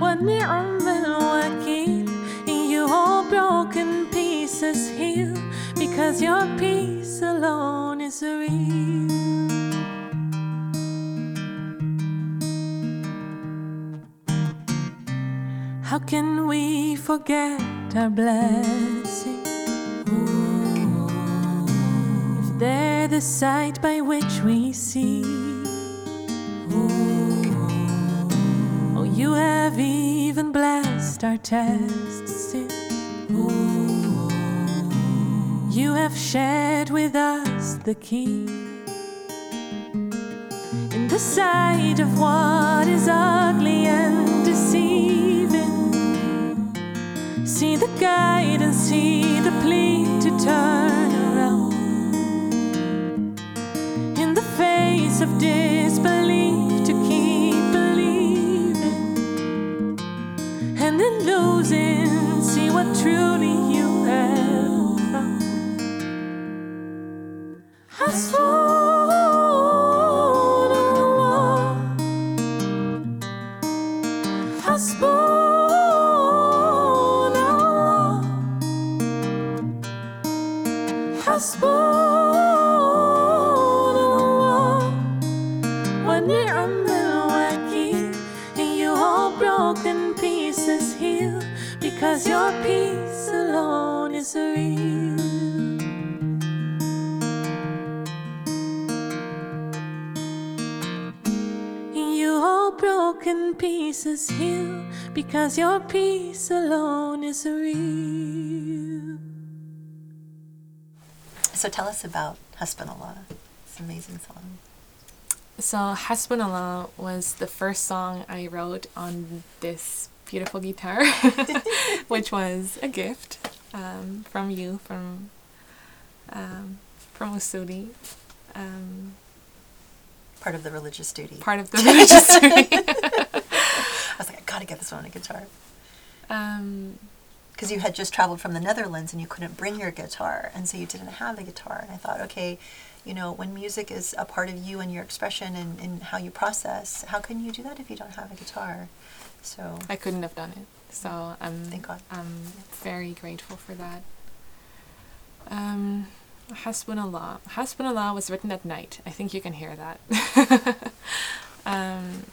Wa ni'mal wakeel. You all broken pieces heal because your peace alone is real. Can we forget our blessing? If they're the sight by which we see. Oh, you have even blessed our tests. in. You have shared with us the key. In the sight of what is ugly and the guide and see the plea to turn around. In the face of disbelief, to keep believing. And in losing, see what truly you have found. I Hasbunallah. Pieces heal because your peace alone is real. So tell us about Hasbunallah. It's an amazing song. So Hasbunallah was the first song I wrote on this beautiful guitar, which was a gift um, from you, from um, from Usuli, um, Part of the religious duty. part of the religious duty. I was like, I gotta get this one on a guitar. um, Because you had just traveled from the Netherlands and you couldn't bring your guitar, and so you didn't have a guitar. And I thought, okay, you know, when music is a part of you and your expression and, and how you process, how can you do that if you don't have a guitar? So, I couldn't have done it. So I'm Thank God. I'm very grateful for that. Um, Hasbunallah. Hasbunallah was written at night. I think you can hear that. um,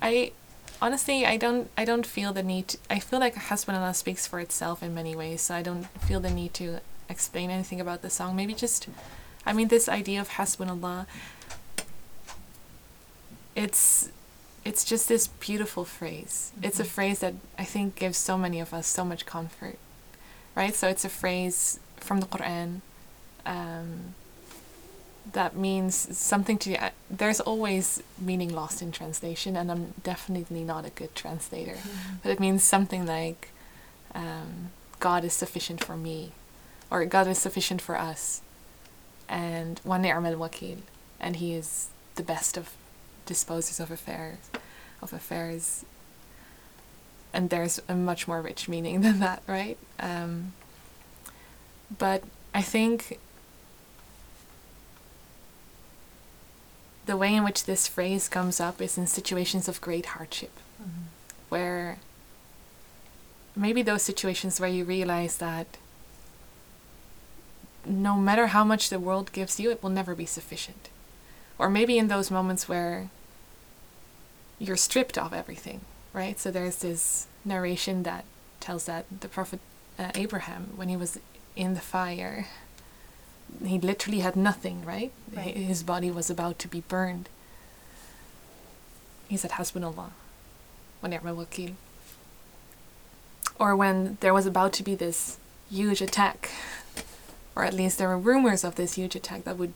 I honestly, I don't I don't feel the need. To, I feel like Hasbunallah speaks for itself in many ways, so I don't feel the need to explain anything about the song. Maybe just, I mean, this idea of Hasbunallah. It's it's just this beautiful phrase. It's a phrase that I think gives so many of us so much comfort, right? So it's a phrase from the Quran. Um, that means something to you. there's always meaning lost in translation and i'm definitely not a good translator Mm-hmm. but it means something like um, god is sufficient for me or god is sufficient for us and ni'mal wakil and he is the best of disposers of affairs of affairs and there's a much more rich meaning than that right um, but i think the way in which this phrase comes up is in situations of great hardship, where maybe those situations where you realize that no matter how much the world gives you, it will never be sufficient. Or maybe in those moments where you're stripped of everything, right? So there's this narration that tells that the Prophet uh, Abraham, when he was in the fire, he literally had nothing, right? Right. His body was about to be burned. He said, Hasbunallah, wa ni'mal wakil. Or when there was about to be this huge attack, or at least there were rumors of this huge attack that would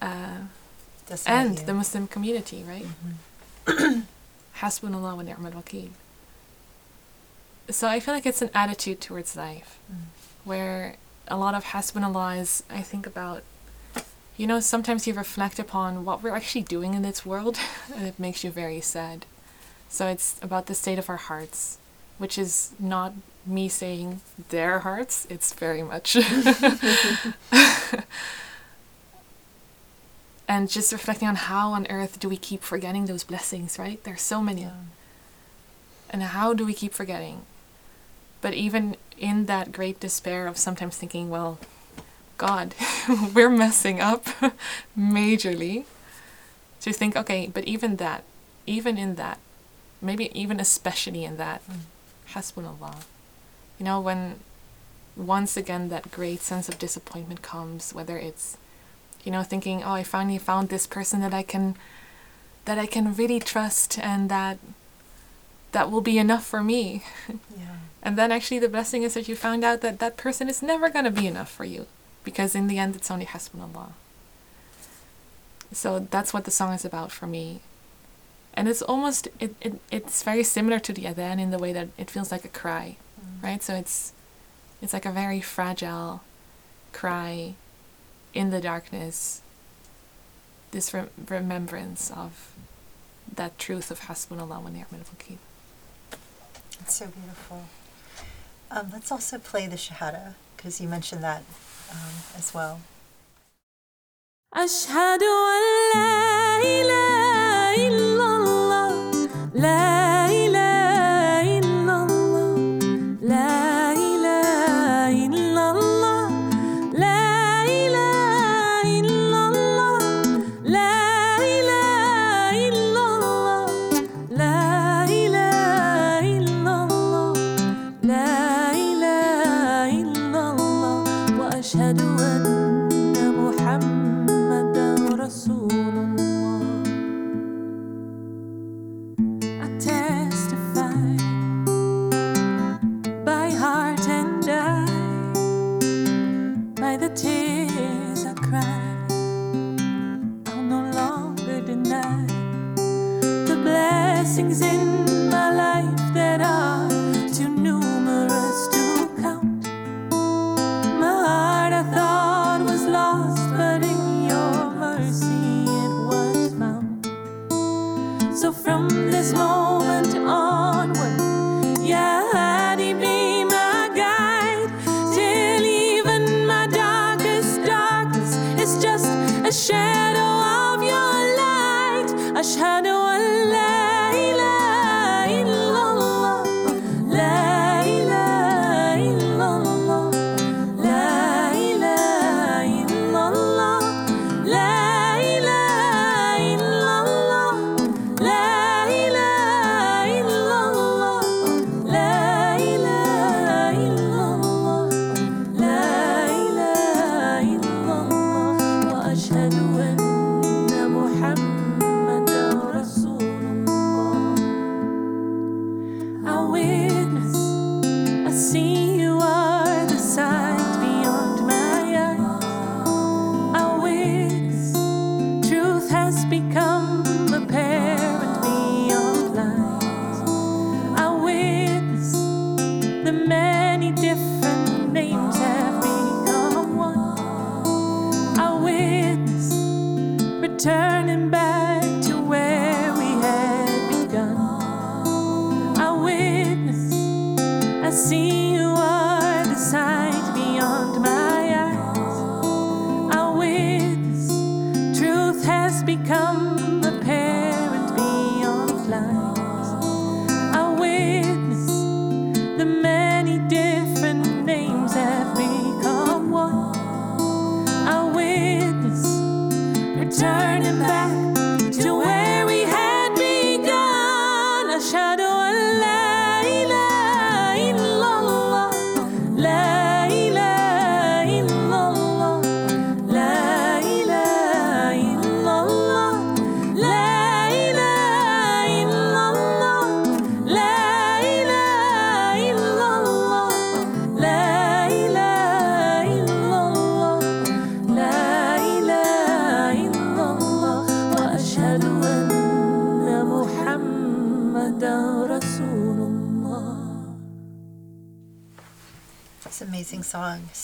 uh, end you. the Muslim community, right? Mhm. Hasbunallah wa ni'mal wakil. So I feel like it's an attitude towards life Mm. where a lot of hasbunallah is, I think about, you know, sometimes you reflect upon what we're actually doing in this world and it makes you very sad. So it's about the state of our hearts, which is not me saying their hearts, it's very much. and just reflecting on how on earth do we keep forgetting those blessings, right? There's so many. Yeah. And how do we keep forgetting? But even in that great despair of sometimes thinking, well, God, we're messing up majorly, to think, okay, but even that, even in that, maybe even especially in that, Mm. hasbunallah. You know, when once again that great sense of disappointment comes, whether it's, you know, thinking, oh, I finally found this person that I can, that I can really trust and that that will be enough for me. Yeah. And then actually the blessing is that you found out that that person is never going to be enough for you because in the end it's only hasbunallah. So that's what the song is about for me. And it's almost it, it it's very similar to the adhan in the way that it feels like a cry, Mm. right? So it's it's like a very fragile cry in the darkness. This rem- remembrance of that truth of hasbunallah wa ni'mal wakil. It's so beautiful. Um, let's also play the Shahada because you mentioned that um, as well. أشهد أن لا إله إلا الله لا see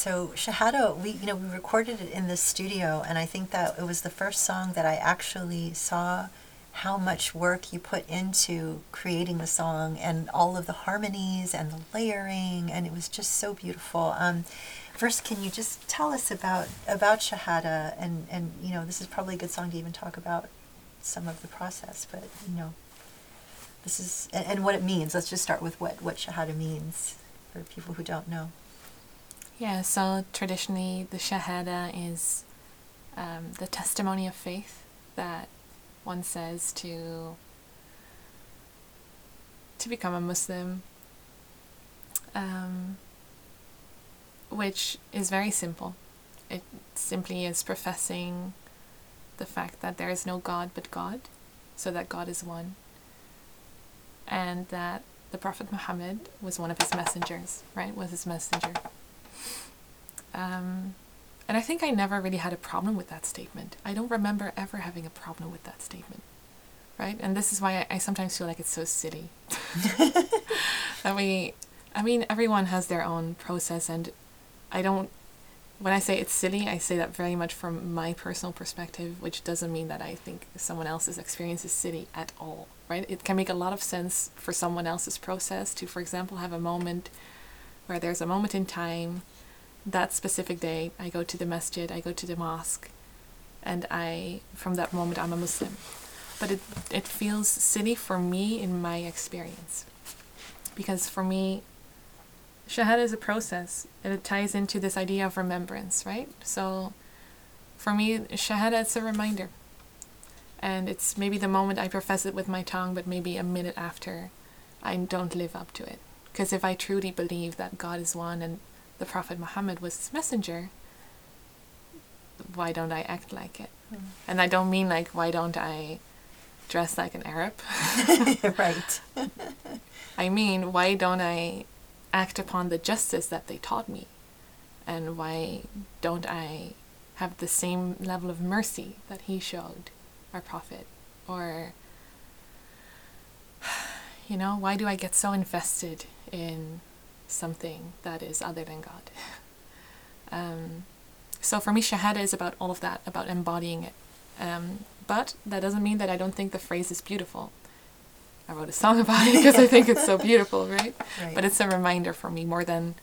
So Shahada, we you know we recorded it in the studio, and I think that it was the first song that I actually saw how much work you put into creating the song and all of the harmonies and the layering, and it was just so beautiful. Um, first, can you just tell us about about Shahada, and and you know this is probably a good song to even talk about some of the process, but you know this is and, and what it means. Let's just start with what what Shahada means for people who don't know. Yeah, so traditionally the Shahada is um, the testimony of faith that one says to to become a Muslim, um, which is very simple. It simply is professing the fact that there is no God but God, so that God is one, and that the Prophet Muhammad was one of his messengers, right? Was his messenger. Um, and I think I never really had a problem with that statement. I don't remember ever having a problem with that statement. Right? And this is why I, I sometimes feel like it's so silly. that we, I mean, everyone has their own process, and I don't, when I say it's silly, I say that very much from my personal perspective, which doesn't mean that I think someone else's experience is silly at all. Right? It can make a lot of sense for someone else's process to, for example, have a moment where there's a moment in time that specific day, I go to the masjid, I go to the mosque, and I, from that moment, I'm a Muslim. But it, it feels silly for me in my experience. Because for me, Shahada is a process, and it ties into this idea of remembrance, right? So for me, Shahada is a reminder. And it's maybe the moment I profess it with my tongue, but maybe a minute after, I don't live up to it. Because if I truly believe that God is one and the Prophet Muhammad was his messenger, why don't I act like it? Mm. And I don't mean like, why don't I dress like an Arab? right. I mean, why don't I act upon the justice that they taught me? And why don't I have the same level of mercy that he showed our Prophet? Or, you know, why do I get so invested in something that is other than God. um, so for me, Shahada is about all of that, about embodying it. Um, but that doesn't mean that I don't think the phrase is beautiful. I wrote a song about it because I think it's so beautiful, right? right? But it's a reminder for me more than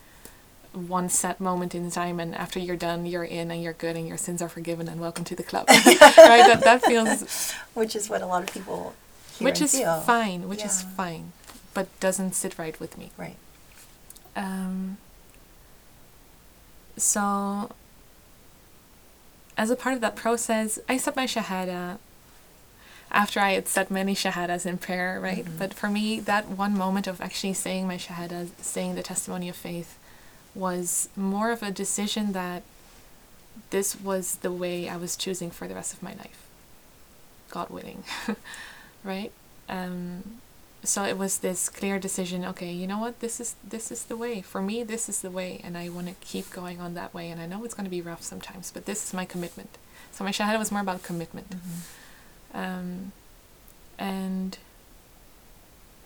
one set moment in time and after you're done you're in and you're good and your sins are forgiven and welcome to the club right that, that feels which is what a lot of people which is feel. fine which yeah. is fine but doesn't sit right with me right um, so, as a part of that process, I said my shahada after I had said many shahadas in prayer, right? Mm-hmm. But for me, that one moment of actually saying my shahada, saying the testimony of faith, was more of a decision that this was the way I was choosing for the rest of my life. God willing, right? Um, so it was this clear decision okay you know what this is this is the way. For me this is the way and i want to keep going on that way and i know it's going to be rough sometimes but this is my commitment. So my shahada was more about commitment. Mm-hmm. um, and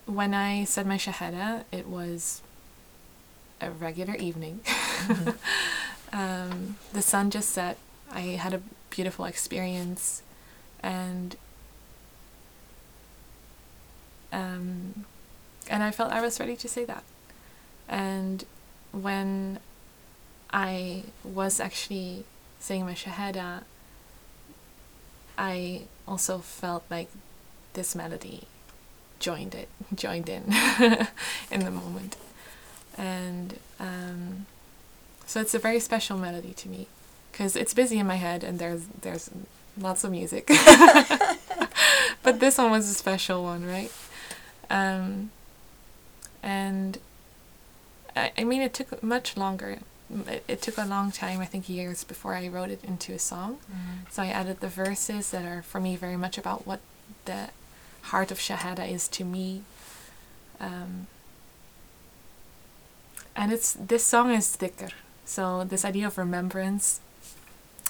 when i said my shahada it was a regular evening. Mm-hmm. um, the sun just set. I had a beautiful experience and um, and I felt I was ready to say that. And when I was actually saying my Shahada, I also felt like this melody joined it, joined in in the moment. And um, so it's a very special melody to me because it's busy in my head and there's there's lots of music. but this one was a special one, right? Um, and I, I mean, it took much longer. It, it, took a long time, I think years, before I wrote it into a song. Mm-hmm. So I added the verses that are, for me, very much about what the heart of Shahada is to me. Um, and it's this song is dhikr. So this idea of remembrance,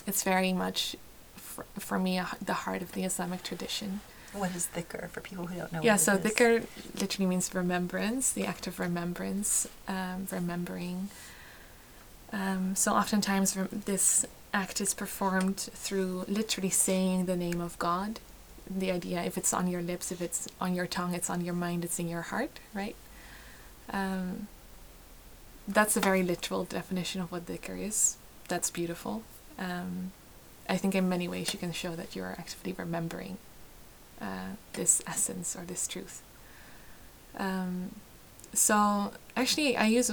it's very much, for, for me, the heart of the Islamic tradition. What is dhikr for people who don't know? Yeah, so dhikr literally means remembrance, the act of remembrance, um, remembering. Um, so oftentimes rem- this act is performed through literally saying the name of God. The idea, if it's on your lips, if it's on your tongue, it's on your mind, it's in your heart, right? Um, that's a very literal definition of what dhikr is. That's beautiful. Um, I think in many ways you can show that you are actively remembering uh, this essence or this truth. Um, so actually, I use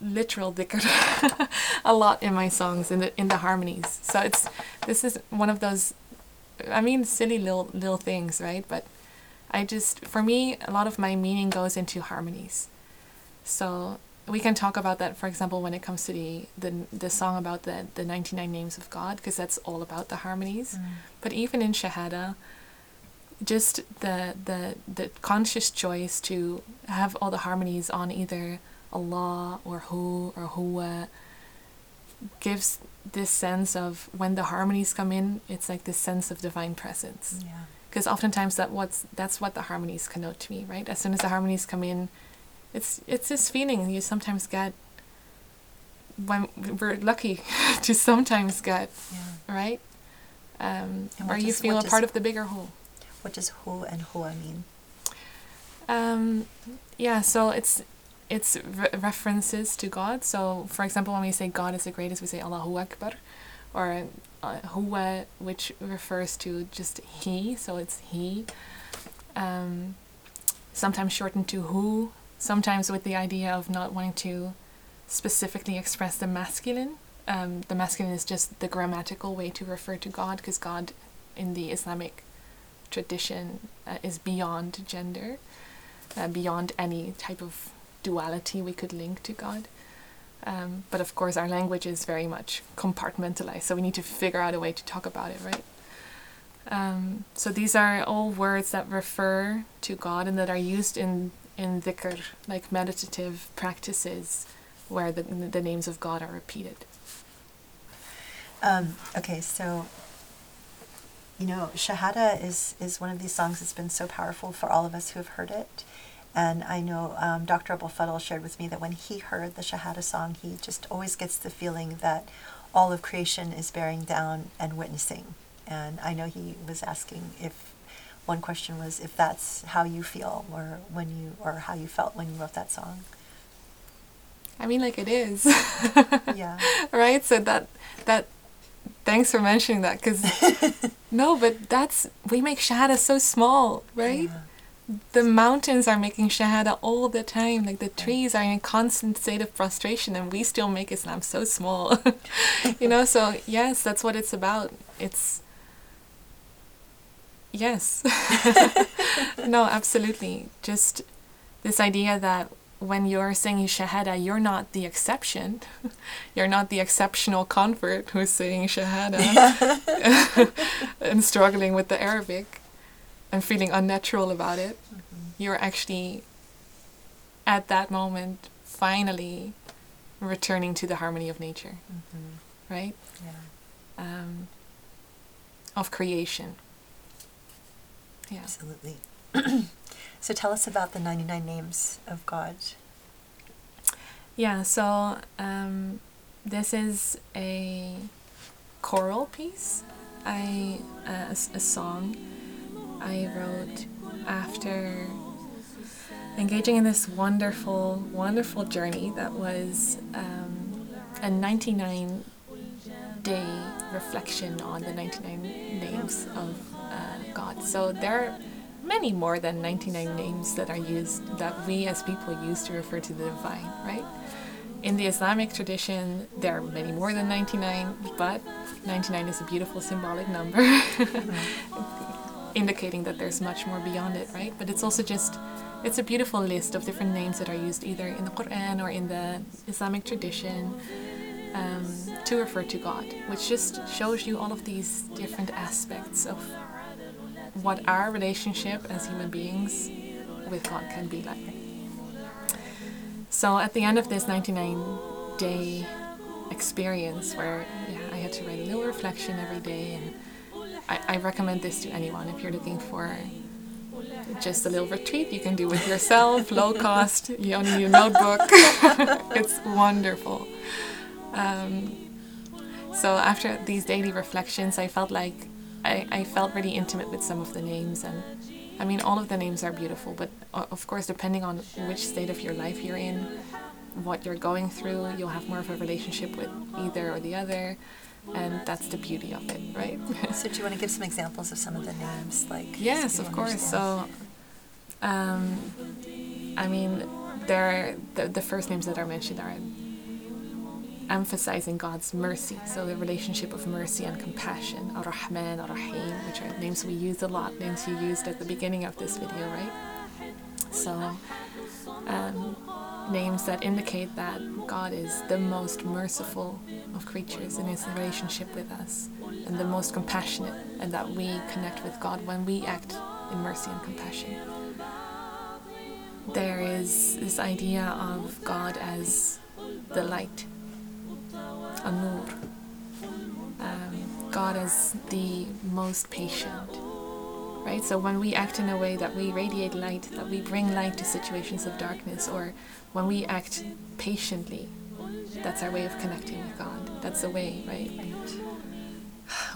literal dhikr a lot in my songs in the in the harmonies. So it's this is one of those, I mean, silly little little things, right? But I just for me, a lot of my meaning goes into harmonies. So we can talk about that, for example, when it comes to the the, the song about the the ninety nine names of God, because that's all about the harmonies. But even in Shahada, just the the the conscious choice to have all the harmonies on either Allah or Hu or Huwa gives this sense of when the harmonies come in, it's like this sense of divine presence. Yeah. Because oftentimes that what's that's what the harmonies connote to me, right? As soon as the harmonies come in, it's it's this feeling you sometimes get when we're lucky to sometimes get, Yeah. right? Um, where you feel a does- part of the bigger whole. What does hu and hua mean? Um, yeah, so it's it's re- references to God. So, for example, when we say God is the greatest, we say Allahu Akbar, or uh, Huwa, which refers to just He. So it's He. Um, sometimes shortened to Who. Sometimes with the idea of not wanting to specifically express the masculine. Um, the masculine is just the grammatical way to refer to God, because God, in the Islamic tradition, uh, is beyond gender uh, beyond any type of duality we could link to God. Um, but of course, our language is very much compartmentalized, so we need to figure out a way to talk about it, right? Um, so these are all words that refer to God and that are used in in dhikr, like meditative practices, where the the names of God are repeated. Um, okay, so you know, Shahada is is one of these songs that's been so powerful for all of us who have heard it. And I know um, Dr. Abou El Fadl shared with me that when he heard the Shahada song, he just always gets the feeling that all of creation is bearing down and witnessing. And I know he was asking if one question was if that's how you feel or when you or how you felt when you wrote that song. I mean, like it is. Yeah. right so that that thanks for mentioning that because no but that's we make shahada so small right? Yeah. the mountains are making shahada all the time like the trees are in a constant state of prostration and we still make islam so small. You know so yes that's what it's about. It's yes. No absolutely. Just this idea that when you're saying shahada you're not the exception. You're not the exceptional convert who's saying shahada and struggling with the arabic and feeling unnatural about it. You're actually at that moment finally returning to the harmony of nature Mhm. right? Yeah. um, of creation. Yeah. Absolutely. so tell us about the 99 names of God. Yeah, so um, this is a choral piece. I uh, a, a song I wrote after engaging in this wonderful, wonderful journey that was um, a 99 day reflection on the 99 names of uh, God. So there many more than 99 names that are used, that we as people use to refer to the divine, right? In the Islamic tradition, there are many more than 99, but 99 is a beautiful symbolic number, indicating that there's much more beyond it, right? But it's also just, it's a beautiful list of different names that are used either in the Quran or in the Islamic tradition um, to refer to God, which just shows you all of these different aspects of what our relationship as human beings with God can be like. So at the end of this 99 day experience, where yeah, I had to write a little reflection every day, and I, I recommend this to anyone if you're looking for just a little retreat you can do with yourself, low cost, you only need a notebook. it's wonderful. Um, so after these daily reflections, I felt like I, I felt really intimate with some of the names and I mean all of the names are beautiful but of course depending on which state of your life you're in what you're going through you'll have more of a relationship with either or the other and that's the beauty of it right So do you want to give some examples of some of the names? Like yes people of course understand? so um, I mean there the, the first names that are mentioned are emphasizing God's mercy, so the relationship of mercy and compassion, Ar-Rahman, Ar-Rahim, which are names we use a lot, names you used at the beginning of this video, right? So, um, names that indicate that God is the most merciful of creatures in his relationship with us, and the most compassionate, and that we connect with God when we act in mercy and compassion. There is this idea of God as the light, An-Nur. Um, God is the most patient, right? So when we act in a way that we radiate light, that we bring light to situations of darkness, or when we act patiently, that's our way of connecting with God. That's the way, right?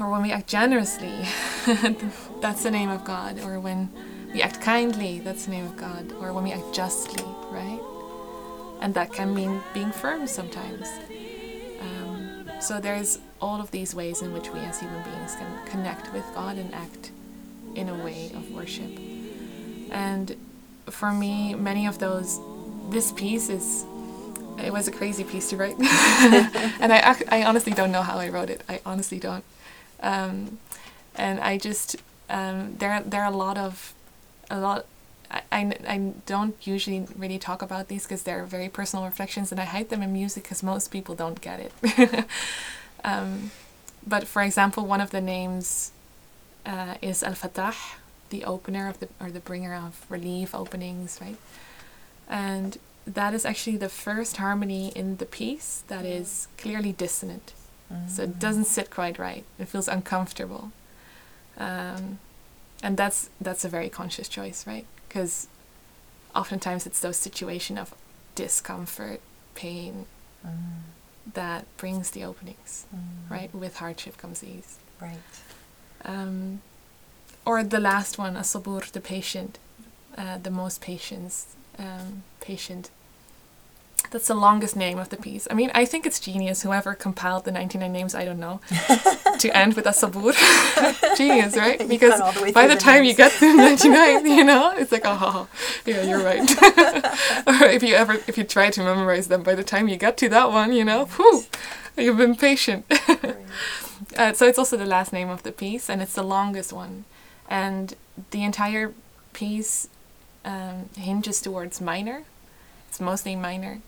Or when we act generously, that's the name of God. Or when we act kindly, that's the name of God. Or when we act justly, right? And that can mean being firm sometimes. So there's all of these ways in which we as human beings can connect with God and act in a way of worship. And for me, many of those, this piece is, it was a crazy piece to write. and I, I honestly don't know how I wrote it. I honestly don't. Um, and I just, um, there, there are a lot of, a lot, I, I, I don't usually really talk about these because they're very personal reflections and I hide them in music because most people don't get it. um, but for example, one of the names uh, is Al Fattah, the opener of the, or the bringer of relief openings, right? And that is actually the first harmony in the piece that is clearly dissonant. So it doesn't sit quite right. It feels uncomfortable. Um, and that's that's a very conscious choice, right? Because oftentimes it's those situation of discomfort, pain that brings the openings, right? With hardship comes ease. Right. Um, or the last one, a as-sabur, the patient, uh, the most patience, um, patient. That's the longest name of the piece. I mean, I think it's genius. Whoever compiled the 99 names, I don't know, to end with a sabur. genius, right? Because the by the the time you get to 99, you know, it's like, oh, yeah, you're right. or if you ever, if you try to memorize them, by the time you get to that one, you know, whew, you've been patient. Uh, so it's also the last name of the piece, and it's the longest one. And the entire piece um, hinges towards minor. It's mostly minor,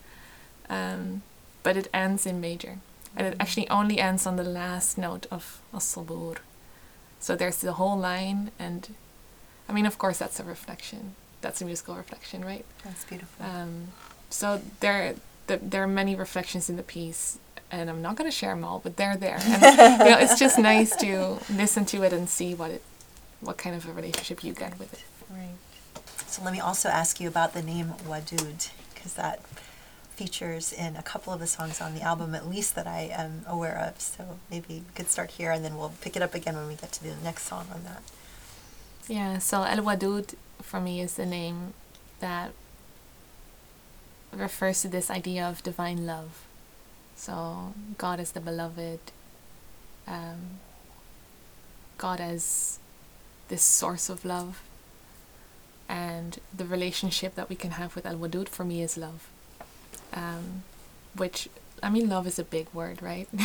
um, but it ends in major. And it actually only ends on the last note of as-sabur. So there's the whole line, and I mean, of course, that's a reflection. That's a musical reflection, right? That's beautiful. Um, so there, the, there are many reflections in the piece, and I'm not going to share them all, but they're there. And you know, it's just nice to listen to it and see what it, what kind of a relationship you get with it. Right. So let me also ask you about the name Wadud, because that features in a couple of the songs on the album, at least that I am aware of. So maybe we could start here, and then we'll pick it up again when we get to the next song on that. Yeah. So El Wadud for me is the name that refers to this idea of divine love. So God is the beloved, um, God as this source of love, and the relationship that we can have with Al Wadud for me is love. Um, which I mean, love is a big word, right?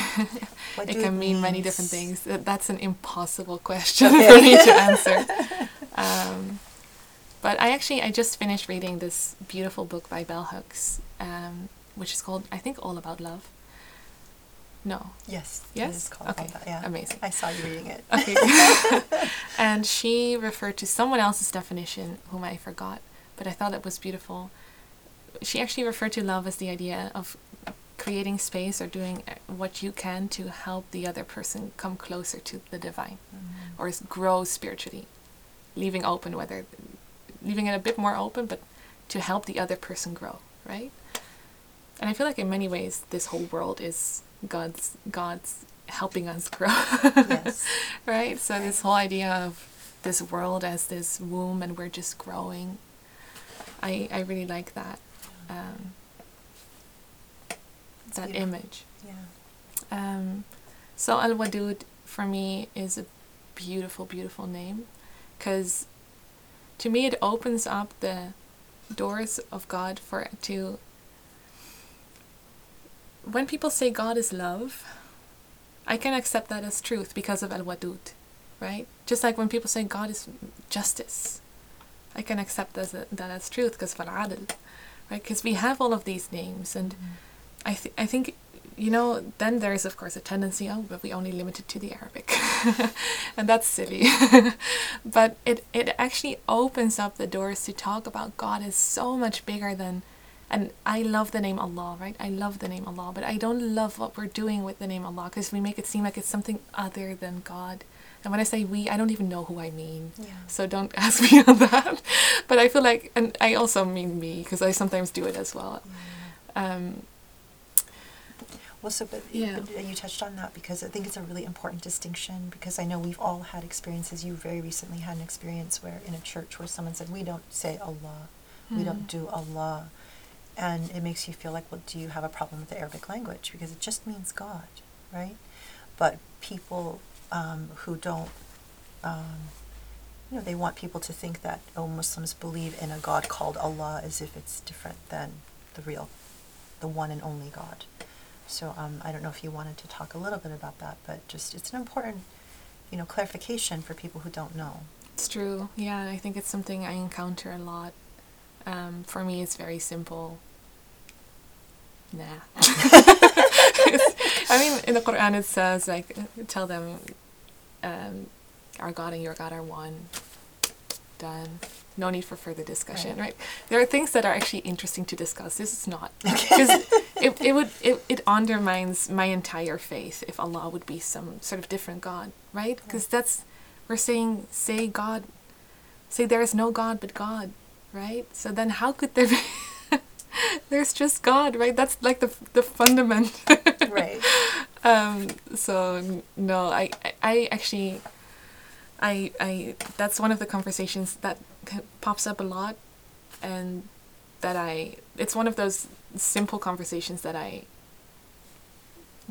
It can mean many different things. That's an impossible question for me to answer. Um, but I actually I just finished reading this beautiful book by Bell Hooks, um, which is called I think All About Love. No. Yes. Yes? Okay, About- Yeah. amazing. I saw you reading it. Okay. and she referred to someone else's definition, whom I forgot, but I thought it was beautiful. She actually referred to love as the idea of creating space or doing uh, what you can to help the other person come closer to the divine or s- grow spiritually, leaving open whether, leaving it a bit more open, but to help the other person grow, right? And I feel like in many ways, this whole world is God's God's helping us grow. Yes. right? So this whole idea of this world as this womb and we're just growing. I I really like that. Um, that beautiful. image. Yeah. Um, so Al Wadud for me is a beautiful, beautiful name because to me it opens up the doors of God for to. When people say God is love, I can accept that as truth because of Al Wadud, right? Just like when people say God is justice, I can accept that as, that as truth because of Al Adl, right? Because we have all of these names and. Mm. I, th- I think you know then there's of course a tendency oh but we only limit it to the arabic and that's silly but it it actually opens up the doors to talk about god is so much bigger than and i love the name allah right i love the name allah but i don't love what we're doing with the name allah because we make it seem like it's something other than god and when i say we i don't even know who i mean Yeah. so don't ask me on that but i feel like and i also mean me because i sometimes do it as well um, Well, so but, Yeah. but you touched on that because I think it's a really important distinction because I know we've all had experiences. You very recently had an experience where in a church where someone said, "We don't say Allah, we don't Mm. do Allah," and it makes you feel like, well, do you have a problem with the Arabic language because it just means God, right? But people um, who don't, um, you know, they want people to think that oh, Muslims believe in a God called Allah as if it's different than the real, the one and only God. So um, I don't know if you wanted to talk a little bit about that, but just it's an important, you know, clarification for people who don't know. It's true. Yeah, I think it's something I encounter a lot. Um, for me, it's very simple. Nah. I mean, in the Quran, it says, like, tell them, um, our God and your God are one. Done. No need for further discussion, Right. right? There are things that are actually interesting to discuss. This is not. Because it, it would it, it undermines my entire faith if Allah would be some sort of different God, right? Because that's we're saying say God say there is no God but God, right? So then how could there be there's just God, right? That's like the the fundament. right. um so no, I I- actually I I that's one of the conversations that pops up a lot and that I it's one of those simple conversations that I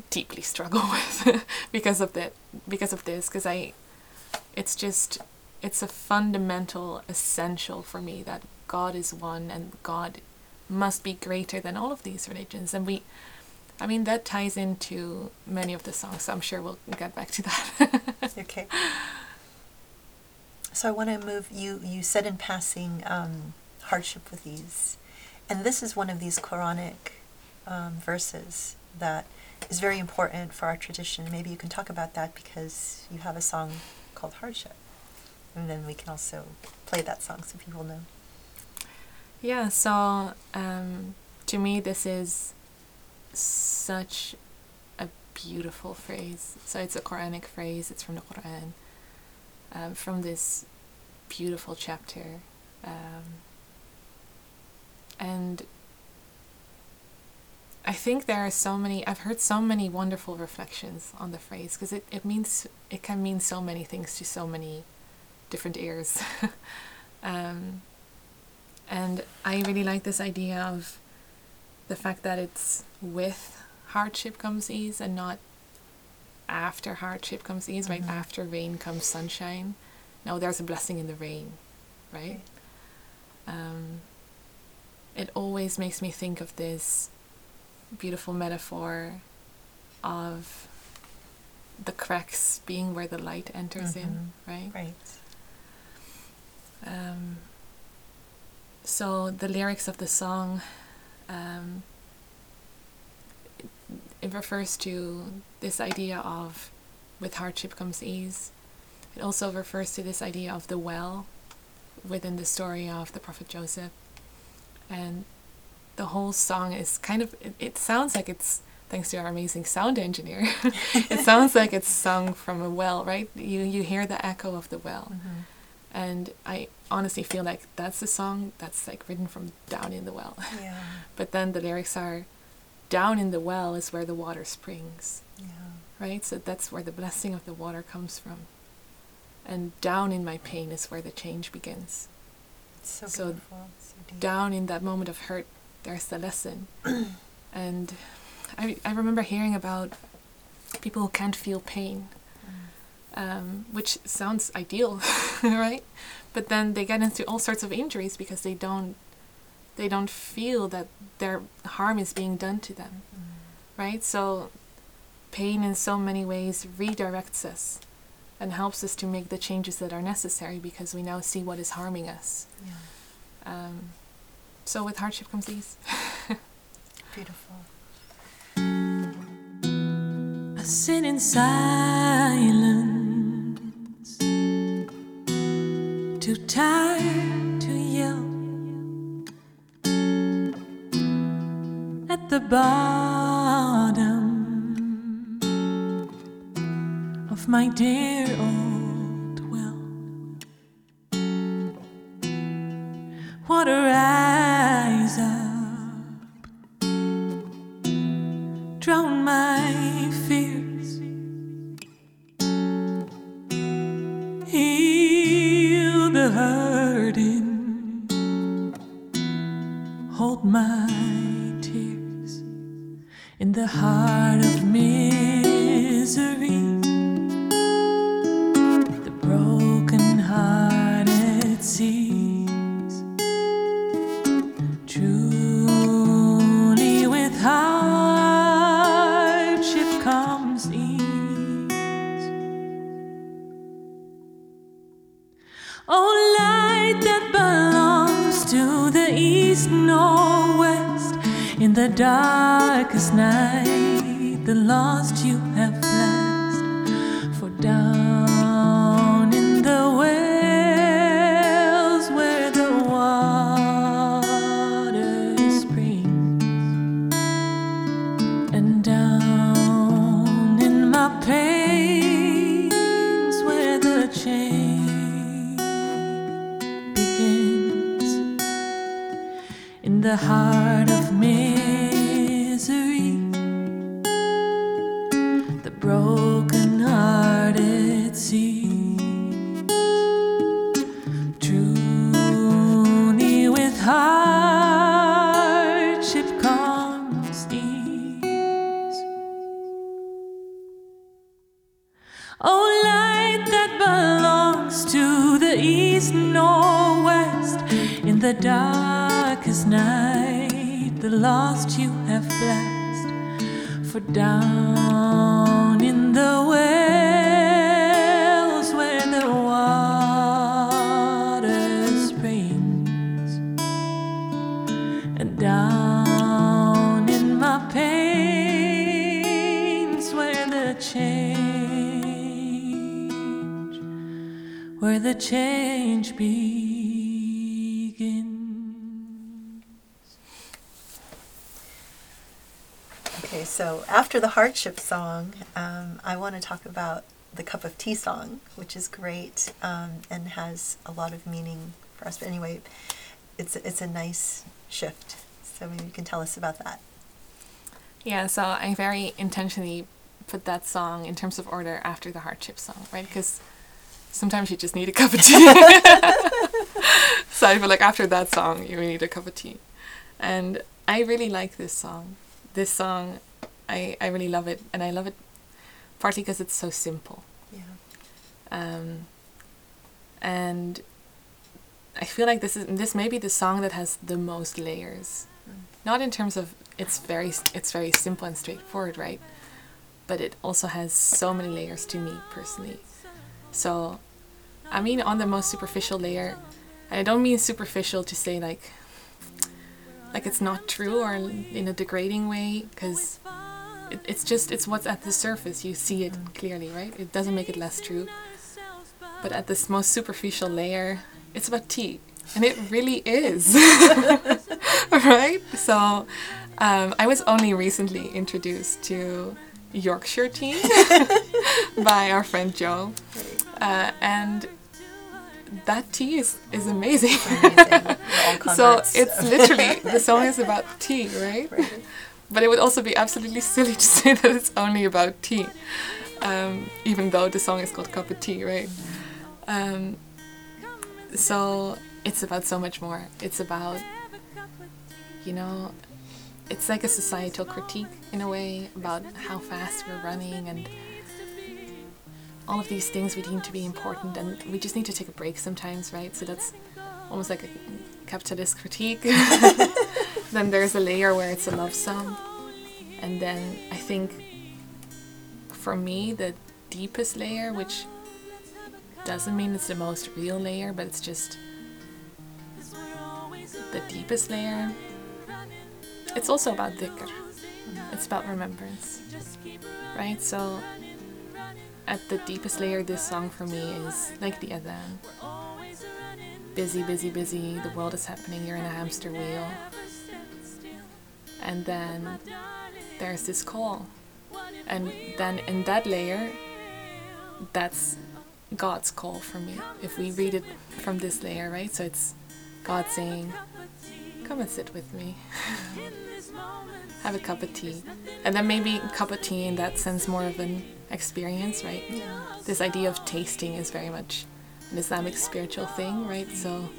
deeply struggle with because of that because of this because I it's just it's a fundamental essential for me that God is one and God must be greater than all of these religions. And we I mean that ties into many of the songs so I'm sure we'll get back to that Okay. So I want to move. You you said in passing um, hardship with ease, and this is one of these Quranic um, verses that is very important for our tradition. Maybe you can talk about that because you have a song called Hardship, and then we can also play that song so people know. Yeah, so um, to me, this is such a beautiful phrase. So it's a Quranic phrase, it's from the Quran, um, from this beautiful chapter. Um, and I think there are so many, I've heard so many wonderful reflections on the phrase because it, it means, it can mean so many things to so many different ears. um, and I really like this idea of the fact that it's with hardship comes ease and not after hardship comes ease, right? Mhm. After rain comes sunshine. No, there's a blessing in the rain, right? Um, it always makes me think of this beautiful metaphor of the cracks being where the light enters in, right? Right. Um, so the lyrics of the song, um, it, refers to this idea of with hardship comes ease. It also refers to this idea of the well within the story of the prophet Joseph. And the whole song is kind of, it, it sounds like it's, thanks to our amazing sound engineer, it sounds like it's sung from a well, right? You, you hear the echo of the well Mhm. and I honestly feel like that's a song that's like written from down in the well. Yeah. but then the lyrics are, down in the well is where the water springs, Yeah. right? So that's where the blessing of the water comes from. And down in my pain is where the change begins. It's so, So beautiful. So deep. Down in that moment of hurt, there's the lesson. and I, I remember hearing about people who can't feel pain, um, which sounds ideal, right? But then they get into all sorts of injuries because they don't they don't feel that their harm is being done to them, right? So pain in so many ways redirects us and helps us to make the changes that are necessary because we now see what is harming us. Yeah. Um, so with hardship comes ease. Beautiful. I sit in silence, too tired to yell. At the bottom of my dear old well, What a rise hold my tears in the heart of misery. The broken hearted seas. Truly, with hardship comes ease. Oh, light that belongs to the east nor west, in the darkest night, the lost you have blessed. For down after the hardship song, um, I want to talk about the cup of tea song, which is great um, and has a lot of meaning for us. But anyway, it's it's a nice shift. So maybe you can tell us about that. Yeah, so I very intentionally put that song in terms of order after the hardship song, right? Because sometimes you just need a cup of tea. so I feel like after that song, you need a cup of tea. And I really like this song. This song, I, I really love it. And I love it partly because it's so simple. Yeah. Um, and I feel like this is this may be the song that has the most layers. Not in terms of it's very it's very simple and straightforward, right? But it also has so many layers to me personally. So, I mean, on the most superficial layer, and I don't mean superficial to say like like it's not true or in a degrading way, because it, it's just it's what's at the surface. You see it clearly, right? It doesn't make it less true. But at this most superficial layer, it's about tea. And it really is. right? So um, I was only recently introduced to Yorkshire tea by our friend Joe. Uh, and that tea is, is amazing. Amazing. So it's literally, the song is about tea, right? Right. But it would also be absolutely silly to say that it's only about tea, um, even though the song is called Cup of Tea, right? Um, so it's about so much more. It's about, you know, it's like a societal critique in a way about how fast we're running and all of these things we deem to be important and we just need to take a break sometimes, right? So that's almost like a capitalist critique. then there's a layer where it's a love song. And then I think for me, the deepest layer, which doesn't mean it's the most real layer, but it's just the deepest layer. It's also about dhikr. It's about remembrance. Right? So at the deepest layer, this song for me is like the adhan. Busy, busy, busy, the world is happening, you're in a hamster wheel. And then there's this call. And then in that layer, that's God's call for me. If we read it from this layer, right? So it's God saying, Come and sit with me. Have a cup of tea. And then maybe a cup of tea in that sense more of an experience, right? Yeah. This idea of tasting is very much an Islamic spiritual thing, right? So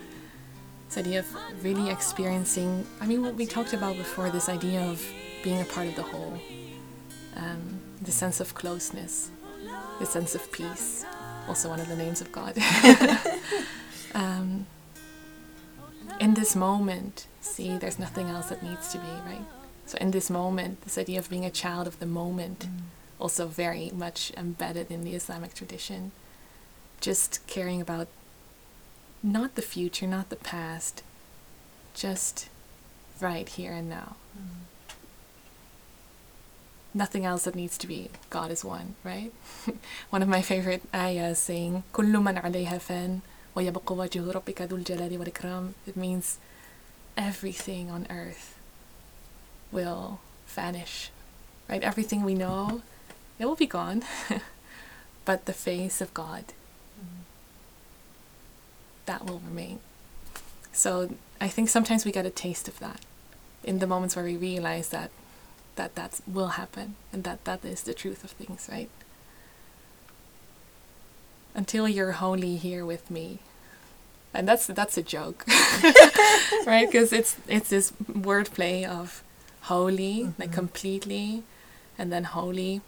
this idea of really experiencing I mean what we talked about before, this idea of being a part of the whole. Um, the sense of closeness, the sense of peace, also one of the names of God. um, in this moment, see, there's nothing else that needs to be, right? So, in this moment, this idea of being a child of the moment, also very much embedded in the Islamic tradition, just caring about not the future, not the past, just right here and now. Nothing else that needs to be. God is one, right? one of my favorite ayahs saying, كل من عليها فان ويبقى وجه ربك ذو الجلال والإكرام. It means everything on earth will vanish, right? Everything we know, it will be gone. but the face of God, that will remain. So I think sometimes we get a taste of that in the moments where we realize that that that will happen and that that is the truth of things, right? Until you're wholly here with me. And that's that's a joke. right? Because it's it's this wordplay of holy, like mm-hmm. completely, and then holy.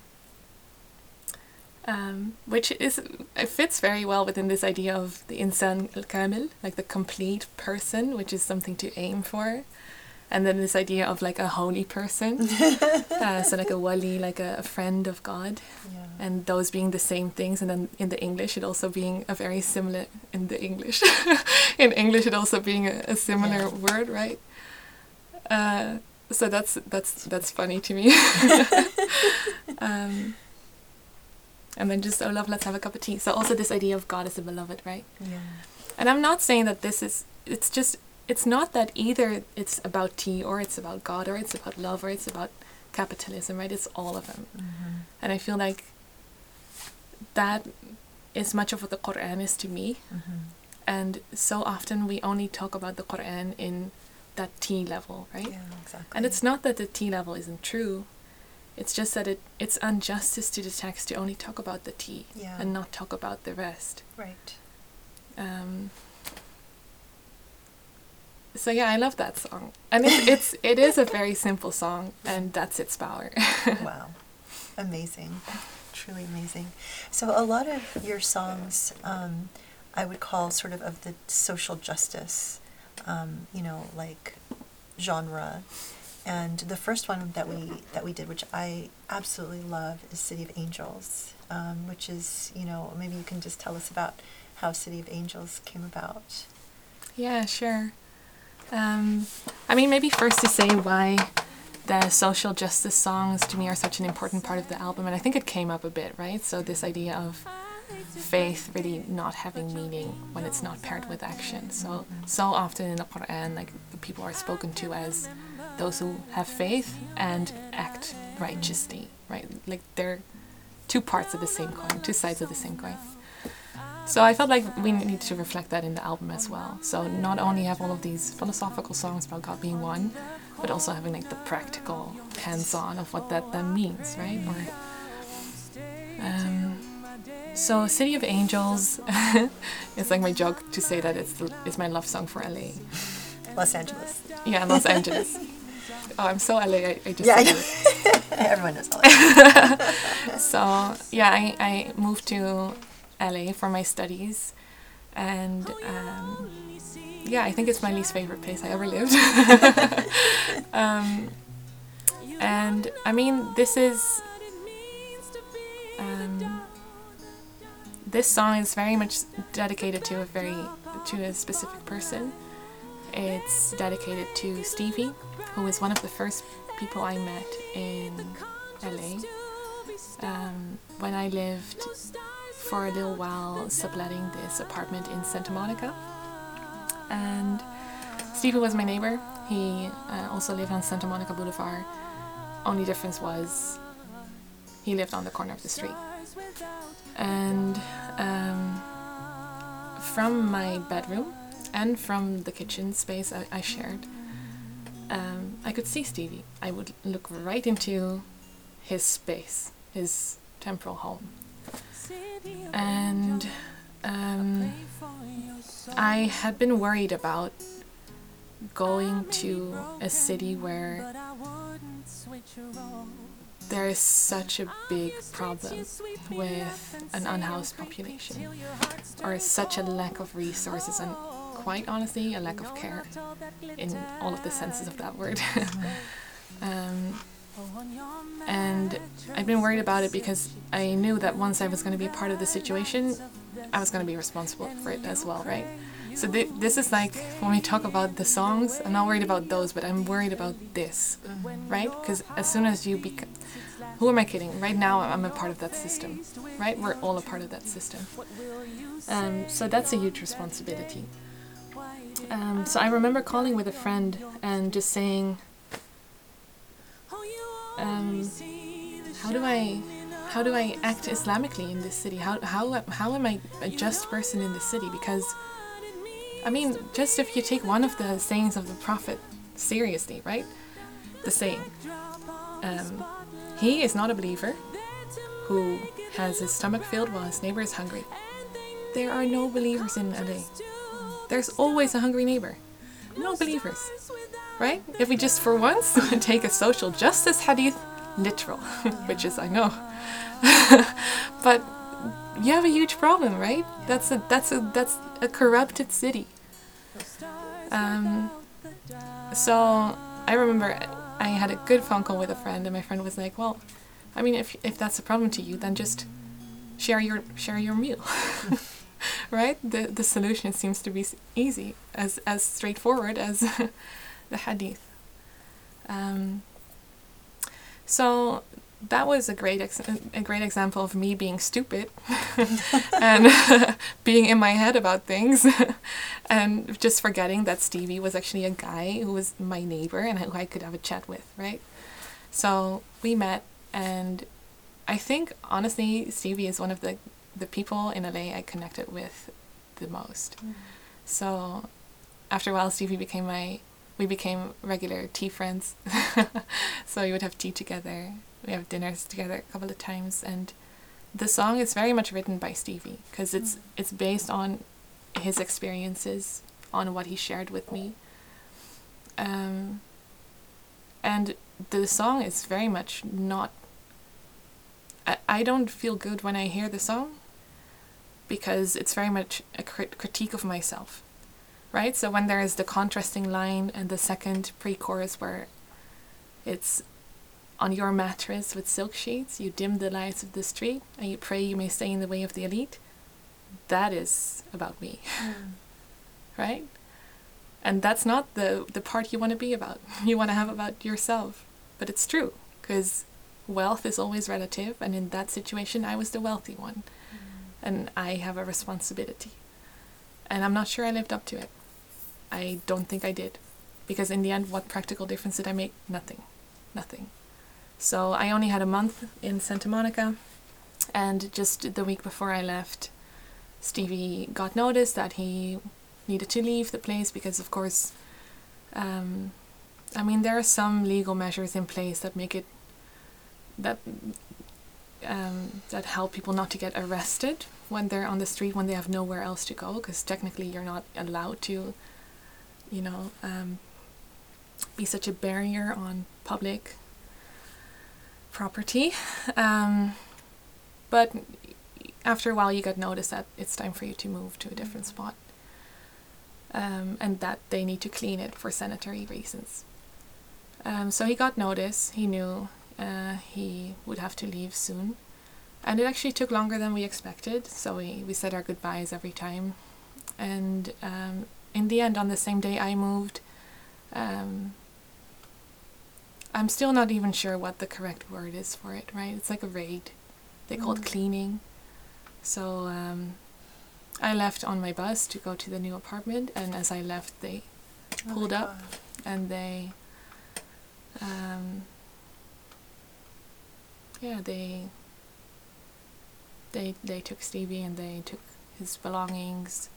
Um, which is it fits very well within this idea of the insan al kamil, like the complete person, which is something to aim for, and then this idea of like a holy person, uh, so like a wali, like a, a friend of God, Yeah. and those being the same things, and then in the English it also being a very similar in the English, in English it also being a, a similar Yeah. word, right? Uh, so that's that's that's funny to me. um, and then just oh love, let's have a cup of tea. So also this idea of God as a beloved, right? Yeah. And I'm not saying that this is. It's just. It's not that either. It's about tea, or it's about God, or it's about love, or it's about capitalism, right? It's all of them. Mm-hmm. And I feel like that is much of what the Quran is to me. Mm-hmm. And so often we only talk about the Quran in that tea level, right? Yeah, exactly. And it's not that the tea level isn't true. It's just that it it's injustice to the text to only talk about the tea Yeah. and not talk about the rest. right. Um, so yeah, I love that song, and it, it's it is a very simple song, and that's its power. wow. Amazing. Truly amazing. So, a lot of your songs um, I would call sort of of the social justice, um, you know, like genre. And the first one that we that we did, which I absolutely love, is City of Angels, um, which is you know maybe you can just tell us about how City of Angels came about. Yeah, sure. Um, I mean, maybe first to say why the social justice songs to me are such an important part of the album, and I think it came up a bit, right? So this idea of faith really not having meaning when it's not paired with action. So so often in the Quran, like people are spoken to as those who have faith and act righteously, right? Like they're two parts of the same coin, two sides of the same coin. So I felt like we need to reflect that in the album as well. So not only have all of these philosophical songs about God being one, but also having like the practical hands-on of what that then means, right? Or um, so City of Angels it's like my joke to say that it's the, it's my love song for LA. Los Angeles. Yeah, Los Angeles. Oh, I'm so LA. I, I just Yeah, I said know. it. Everyone knows LA. So yeah, I, I moved to LA for my studies, and um, yeah, I think it's my least favorite place I ever lived. um, and I mean, this is um, this song is very much dedicated to a very to a specific person. It's dedicated to Stevie, who was one of the first people I met in LA um, when I lived for a little while subletting this apartment in Santa Monica. And Stevie was my neighbor. He uh, also lived on Santa Monica Boulevard. Only difference was he lived on the corner of the street. And um, from my bedroom and from the kitchen space I, I shared, um, I could see Stevie. I would look right into his space, his temporal home. And um, I had been worried about going to a city where there is such a big problem with an unhoused population, or such a lack of resources, and quite honestly, a lack of care in all of the senses of that word. um, and I've been worried about it because I knew that once I was going to be part of the situation, I was going to be responsible for it as well, right? So th- this is like when we talk about the songs, I'm not worried about those, but I'm worried about this, right? Because as soon as you become, who am I kidding? Right now, I'm a part of that system, right? We're all a part of that system. Um, so that's a huge responsibility. Um, so I remember calling with a friend and just saying, um, how do I how do I act Islamically in this city? How how how am I a just person in this city? Because I mean, just if you take one of the sayings of the Prophet seriously, right? The saying, um, he is not a believer who has his stomach filled while his neighbor is hungry. There are no believers in LA. There's always a hungry neighbor. No believers. Right? If we just for once take a social justice hadith literal, which is I know. but you have a huge problem, right? That's a that's a that's a corrupted city. Um, so I remember I had a good phone call with a friend, and my friend was like, "Well, I mean, if if that's a problem to you, then just share your share your meal." right? The the solution seems to be easy, as as straightforward as the hadith. Um, so that was a great ex- a great example of me being stupid and being in my head about things and just forgetting that Stevie was actually a guy who was my neighbor and who I could have a chat with, right? So we met and I think honestly Stevie is one of the the people in LA I connected with the most. So after a while Stevie became my we became regular tea friends. so we would have tea together. We have dinners together a couple of times and the song is very much written by Stevie because it's it's based on his experiences on what he shared with me. Um, and the song is very much not I, I don't feel good when I hear the song because it's very much a crit- critique of myself right? So when there is the contrasting line and the second pre-chorus where it's on your mattress with silk sheets you dim the lights of the street and you pray you may stay in the way of the elite that is about me mm. right? And that's not the the part you want to be about. You want to have about yourself. But it's true because wealth is always relative and in that situation i was the wealthy one and i have a responsibility. And i'm not sure i lived up to it. I don't think i did. Because in the end what practical difference did i make? Nothing. Nothing. So i only had a month in santa monica and just the week before i left stevie got notice that he needed to leave the place because of course um, I mean, there are some legal measures in place that make it that um, that help people not to get arrested when they're on the street when they have nowhere else to go because technically you're not allowed to, you know, um, be such a barrier on public property. Um, but after a while, you get notice that it's time for you to move to a different spot. Um, and that they need to clean it for sanitary reasons. Um, so he got notice. He knew uh, he would have to leave soon. And it actually took longer than we expected. So we, we said our goodbyes every time. And um, in the end, on the same day I moved, um, I'm still not even sure what the correct word is for it, right? It's like a raid. They call it Mm. cleaning. So um, I left on my bus to go to the new apartment, and as I left, they Oh pulled up God. and they, um, yeah, they, they they took Stevie and they took his belongings,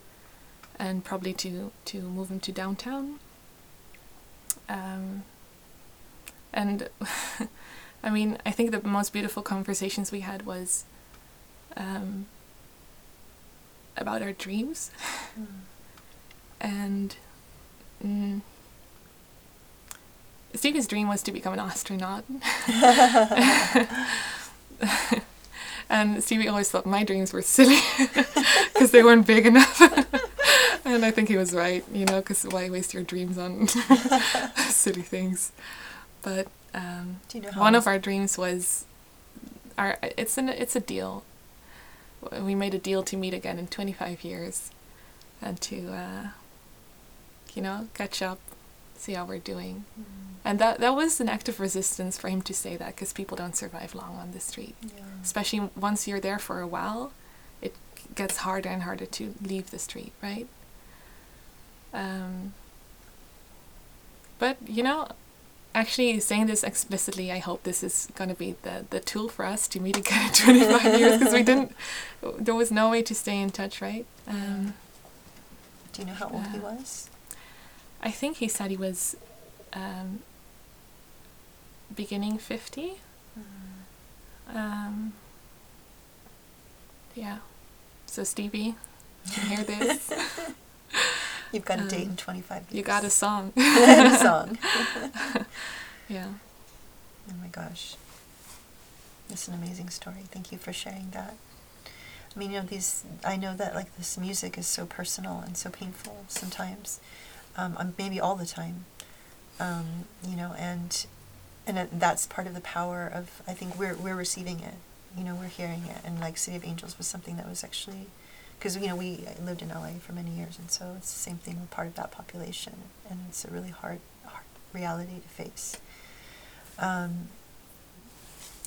and probably to to move him to downtown. Um, and I mean, I think the most beautiful conversations we had was um, about our dreams Mm. and mm, Stevie's dream was to become an astronaut. and Stevie always thought my dreams were silly because they weren't big enough. and I think he was right, you know, because why waste your dreams on silly things? But um, you know one of our dreams was our it's an it's a deal. We made a deal to meet again in 25 years and to uh, you know catch up, see how we're doing. Mm. And that that was an act of resistance for him to say that because people don't survive long on the street, Yeah. especially once you're there for a while. It gets harder and harder to leave the street, right? Um, but you know, actually saying this explicitly, I hope this is going to be the, the tool for us to meet again in 25 years because we didn't, there was no way to stay in touch, right? Um, Do you know how old he Uh, was? I think he said he was um, beginning 50. Um, yeah. So, Stevie, you hear this? You've got a date um, in 25 years. you got a song. a song. yeah. Oh my gosh. It's an amazing story. Thank you for sharing that. I mean, you know, these, I know that like this music is so personal and so painful sometimes, um, um, maybe all the time, um, you know, and, and that's part of the power of, I think we're, we're receiving it, you know, we're hearing it. And like City of Angels was something that was actually, because, you know, we lived in LA for many years, and so it's the same thing, we're part of that population, and it's a really hard, hard reality to face. Um,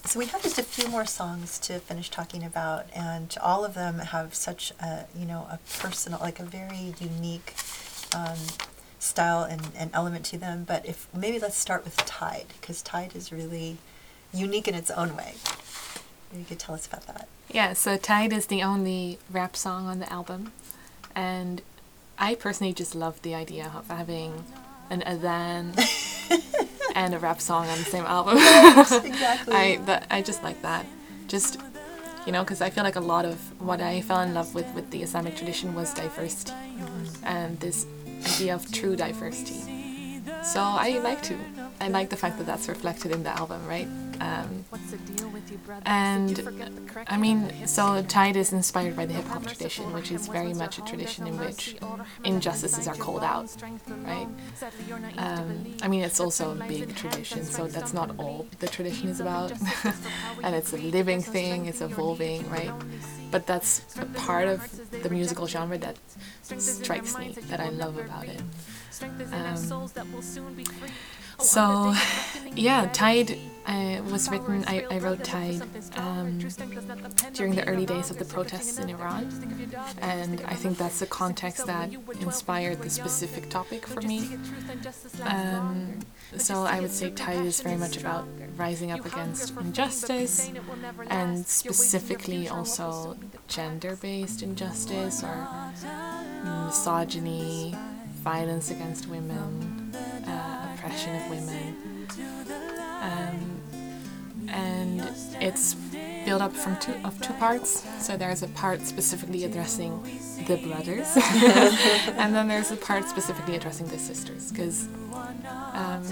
so we have just a few more songs to finish talking about, and all of them have such a you know a personal, like a very unique um, style and, and element to them. But if maybe let's start with Tide, because Tide is really unique in its own way. Maybe you could tell us about that. Yeah, so Tide is the only rap song on the album. And I personally just love the idea of having an Adhan and a rap song on the same album. exactly. I that I just like that. Just you know, because I feel like a lot of what I fell in love with with the Islamic tradition was diversity mm-hmm. and this idea of true diversity. So I like to. I like the fact that that's reflected in the album, right? Um, and I mean, so Tide is inspired by the hip hop tradition, which is very much a tradition in which injustices are called out, right? Um, I mean, it's also a big tradition, so that's not all the tradition is about. and it's a living thing, it's evolving, right? But that's a part of the musical genre that strikes me, that I love about it. Um, so, yeah, Tide uh, was written, I, I wrote Tide um, during the early days of the protests in Iran. And I think that's the context that inspired the specific topic for me. Um, so I would say Tide is very much about rising up against injustice and specifically also gender based injustice or misogyny, violence against women, uh, oppression of women. Um, and it's built up from two of two parts. So there's a part specifically addressing the brothers, and then there's a part specifically addressing the sisters. Because um,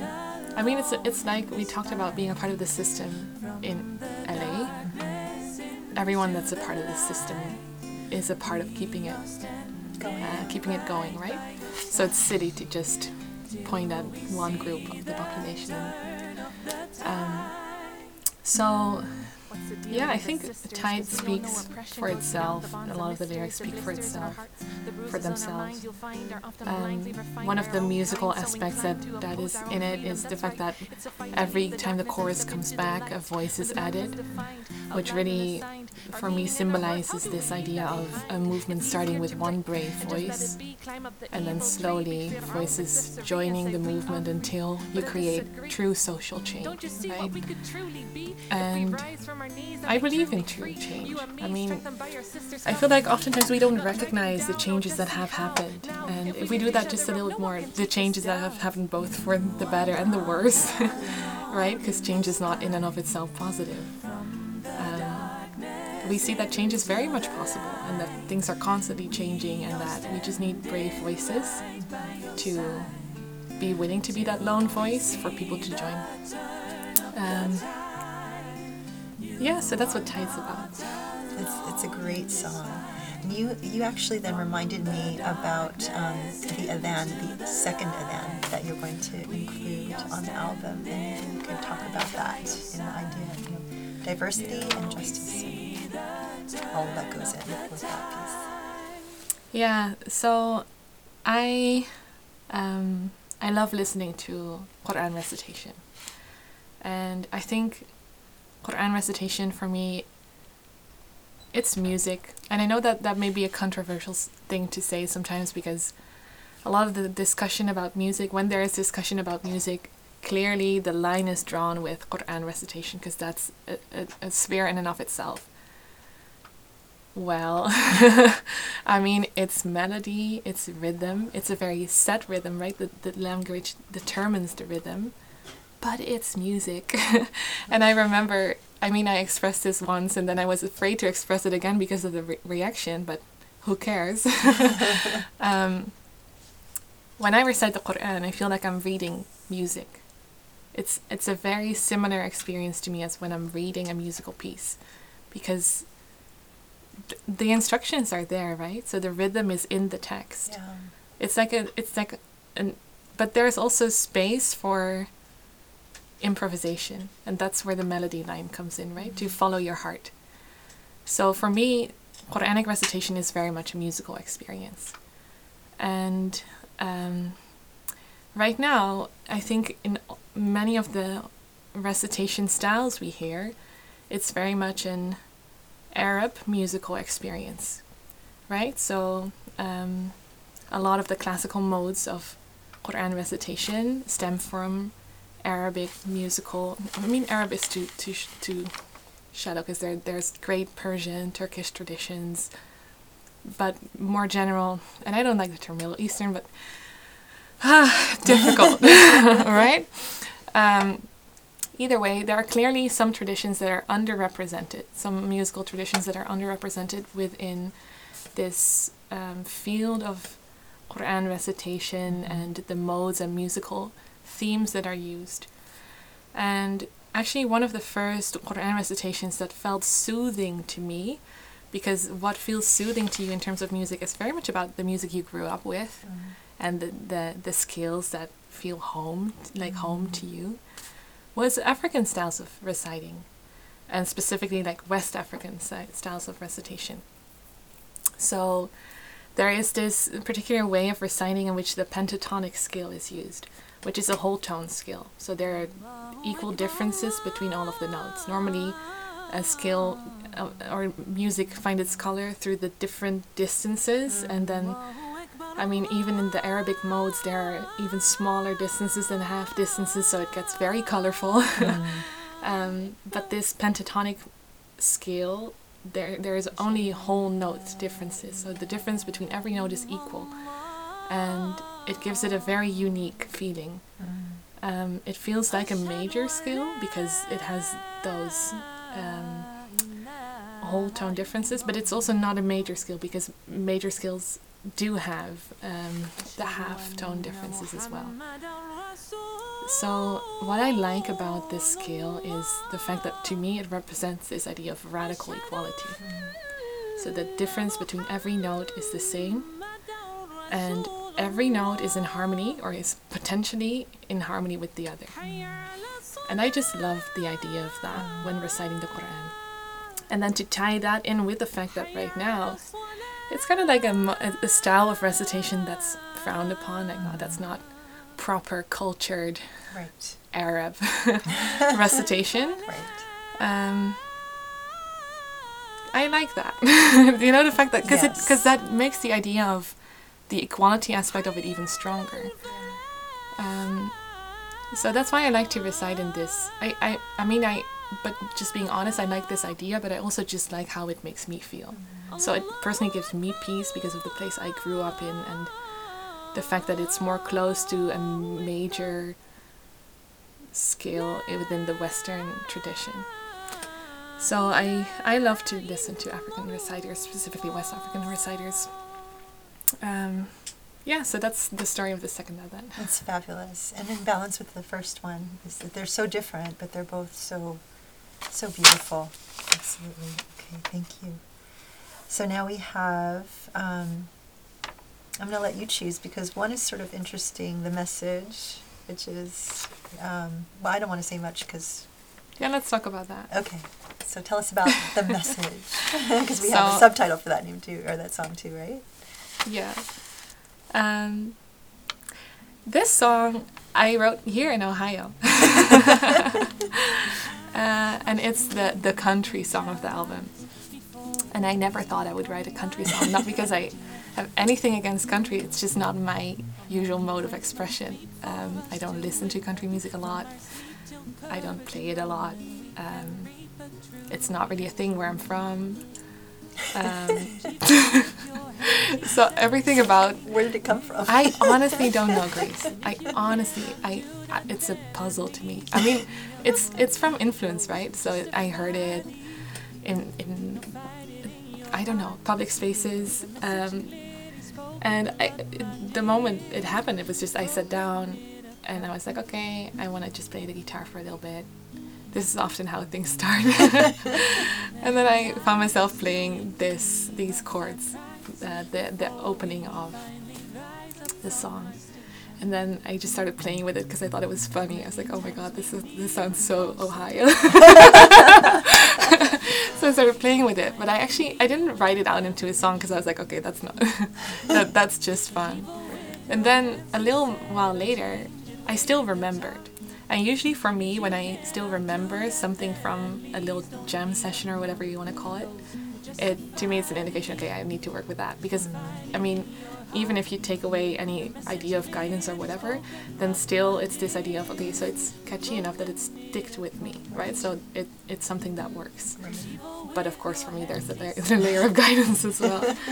I mean, it's it's like we talked about being a part of the system in LA. Everyone that's a part of the system is a part of keeping it uh, keeping it going, right? So it's silly to just point at one group of the population. Um, so yeah, I think the Tide speaks for itself. A lot of the lyrics speak for itself, for themselves. Um, one of the musical aspects that, that is in it is the fact that every time the chorus comes back, a voice is added, which really, for me, symbolizes this idea of a movement starting with one brave voice and then slowly voices joining the movement until you create true social change, right? And I believe in true change. I mean, I feel like oftentimes we don't recognize the changes that have happened. And if we do that just a little bit more, the changes that have happened both for the better and the worse, right? Because change is not in and of itself positive. Um, we see that change is very much possible and that things are constantly changing and that we just need brave voices to be willing to be that lone voice for people to join. Um, yeah, so that's what Tide's about. It's, it's a great song. You, you actually then reminded me about um, the Adhan, the second Adhan that you're going to include on the album. And you can talk about that in the idea of diversity and justice and all that goes in with that piece. Yeah, so I um, I love listening to Quran recitation. And I think Quran recitation for me it's music. And I know that that may be a controversial thing to say sometimes because a lot of the discussion about music, when there is discussion about music, clearly the line is drawn with Quran recitation because that's a, a, a sphere in and of itself. Well, I mean, it's melody, it's rhythm, it's a very set rhythm, right? The, the language determines the rhythm, but it's music. and I remember, I mean, I expressed this once and then I was afraid to express it again because of the re- reaction, but who cares? um, when I recite the Quran, I feel like I'm reading music. It's, it's a very similar experience to me as when I'm reading a musical piece because th- the instructions are there, right? So the rhythm is in the text. Yeah. It's like a, it's like an, but there's also space for improvisation, and that's where the melody line comes in, right? To follow your heart. So for me, Quranic recitation is very much a musical experience, and um, right now, I think in many of the recitation styles we hear, it's very much an Arab musical experience, right? So um, a lot of the classical modes of Quran recitation stem from Arabic musical. I mean, Arabic is too too sh- too shallow because there there's great Persian, Turkish traditions, but more general. And I don't like the term Middle Eastern, but ah, difficult, right? Um, either way, there are clearly some traditions that are underrepresented, some musical traditions that are underrepresented within this um, field of Quran recitation and the modes and musical themes that are used. And actually, one of the first Quran recitations that felt soothing to me, because what feels soothing to you in terms of music is very much about the music you grew up with mm-hmm. and the, the, the skills that feel home, like home mm-hmm. to you, was African styles of reciting, and specifically like West African styles of recitation. So there is this particular way of reciting in which the pentatonic scale is used, which is a whole tone scale. So there are equal differences between all of the notes. Normally, a scale uh, or music find its color through the different distances, and then, I mean, even in the Arabic modes, there are even smaller distances than half distances, so it gets very colorful. um, but this pentatonic scale there there is only whole note differences so the difference between every note is equal and it gives it a very unique feeling um, it feels like a major scale because it has those um, whole tone differences, but it's also not a major scale because major scales do have um, the half tone differences as well. So, what I like about this scale is the fact that to me it represents this idea of radical equality. So, the difference between every note is the same, and every note is in harmony or is potentially in harmony with the other. And I just love the idea of that when reciting the Quran. And then to tie that in with the fact that right now it's kind of like a, a style of recitation that's frowned upon, like, oh, that's not proper cultured Right. Arab recitation. Right. Um, I like that. you know the fact that because Yes. because that makes the idea of the equality aspect of it even stronger. Um, so that's why I like to recite in this. I, I I mean I but just being honest, I like this idea, but I also just like how it makes me feel. So it personally gives me peace because of the place I grew up in and the fact that it's more close to a major scale within the Western tradition. So I I love to listen to African reciters, specifically West African reciters. Um, yeah, so that's the story of the second that. That's fabulous. And in balance with the first one is that they're so different, but they're both so, so beautiful. Absolutely. Okay, thank you. So now we have, um, I'm going to let you choose because one is sort of interesting, the message, which is, um, well, I don't want to say much because, Yeah, let's talk about that. okay. So tell us about the message. Because we have a subtitle for that name too, or that song too, right? Yeah. Um, this song I wrote here in Ohio. uh, and it's the, the country song of the album. And I never thought I would write a country song, not because I have anything against country, it's just not my usual mode of expression. Um, I don't listen to country music a lot, I don't play it a lot. Um, it's not really a thing where I'm from. Um, so everything about Where did it come from? I honestly don't know, Grace. I honestly, I, I, it's a puzzle to me. I mean, it's it's from influence, right? So I heard it in in I don't know public spaces, um, and I, the moment it happened, it was just I sat down, and I was like, okay, I want to just play the guitar for a little bit. This is often how things start, and then I found myself playing this these chords, uh, the the opening of the song. And then I just started playing with it because I thought it was funny. I was like, "Oh my god, this is this sounds so Ohio." so I started playing with it, but I actually I didn't write it out into a song because I was like, "Okay, that's not that that's just fun." And then a little while later, I still remembered. And usually for me, when I still remember something from a little jam session or whatever you want to call it, it to me it's an indication. Okay, I need to work with that because, I mean, even if you take away any idea of guidance or whatever, then still it's this idea of okay, so it's catchy enough that it sticked with me, right? So it it's something that works. But of course, for me, there's a, a layer of guidance as well.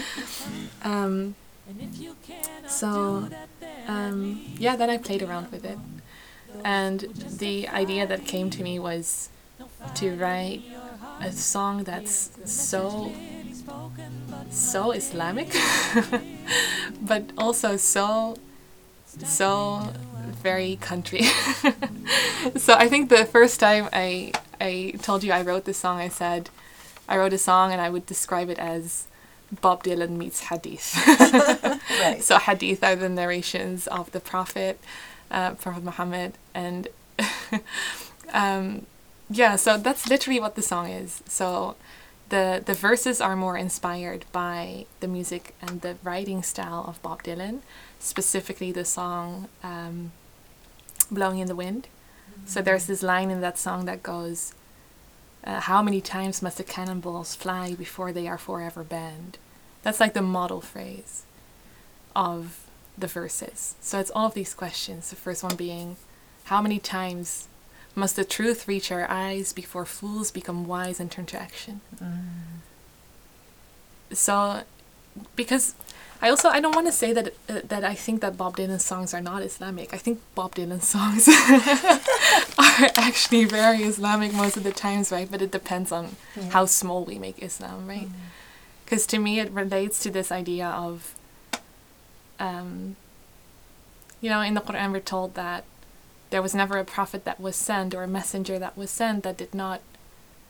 Um, so um, yeah, then I played around with it, and the idea that came to me was to write a song that's so so Islamic, but also so so very country. so I think the first time I I told you I wrote this song, I said I wrote a song and I would describe it as Bob Dylan meets Hadith. right. So hadith are the narrations of the Prophet, uh, Prophet Muhammad, and um, yeah, so that's literally what the song is. So the the verses are more inspired by the music and the writing style of Bob Dylan, specifically the song um, "Blowing in the Wind." So there's this line in that song that goes, uh, "How many times must the cannonballs fly before they are forever banned?" That's like the model phrase of the verses. So it's all of these questions. The first one being, how many times must the truth reach our eyes before fools become wise and turn to action? So, because I also I don't want to say that uh, that I think that Bob Dylan's songs are not Islamic. I think Bob Dylan's songs are actually very Islamic most of the times, right? But it depends on Yeah. how small we make Islam, right? Because to me, it relates to this idea of, um, you know, in the Quran we're told that there was never a prophet that was sent or a messenger that was sent that did not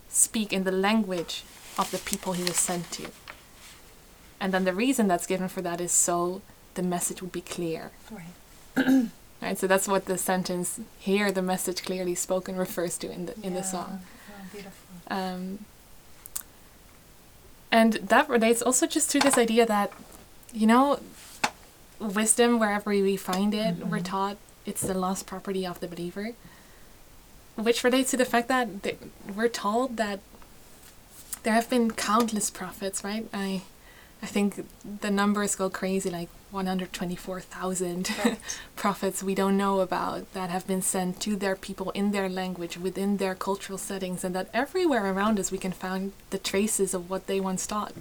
speak in the language of the people he was sent to. And then the reason that's given for that is so the message would be clear. Right. Right? So that's what the sentence here, the message clearly spoken refers to in the in the song. Oh, beautiful. Um, and that relates also just to this idea that, you know, wisdom, wherever we find it, we're taught it's the lost property of the believer. Which relates to the fact that th- we're told that there have been countless prophets, right? I, I think the numbers go crazy, like 124,000 Right. prophets we don't know about that have been sent to their people in their language, within their cultural settings, and that everywhere around us we can find the traces of what they once taught.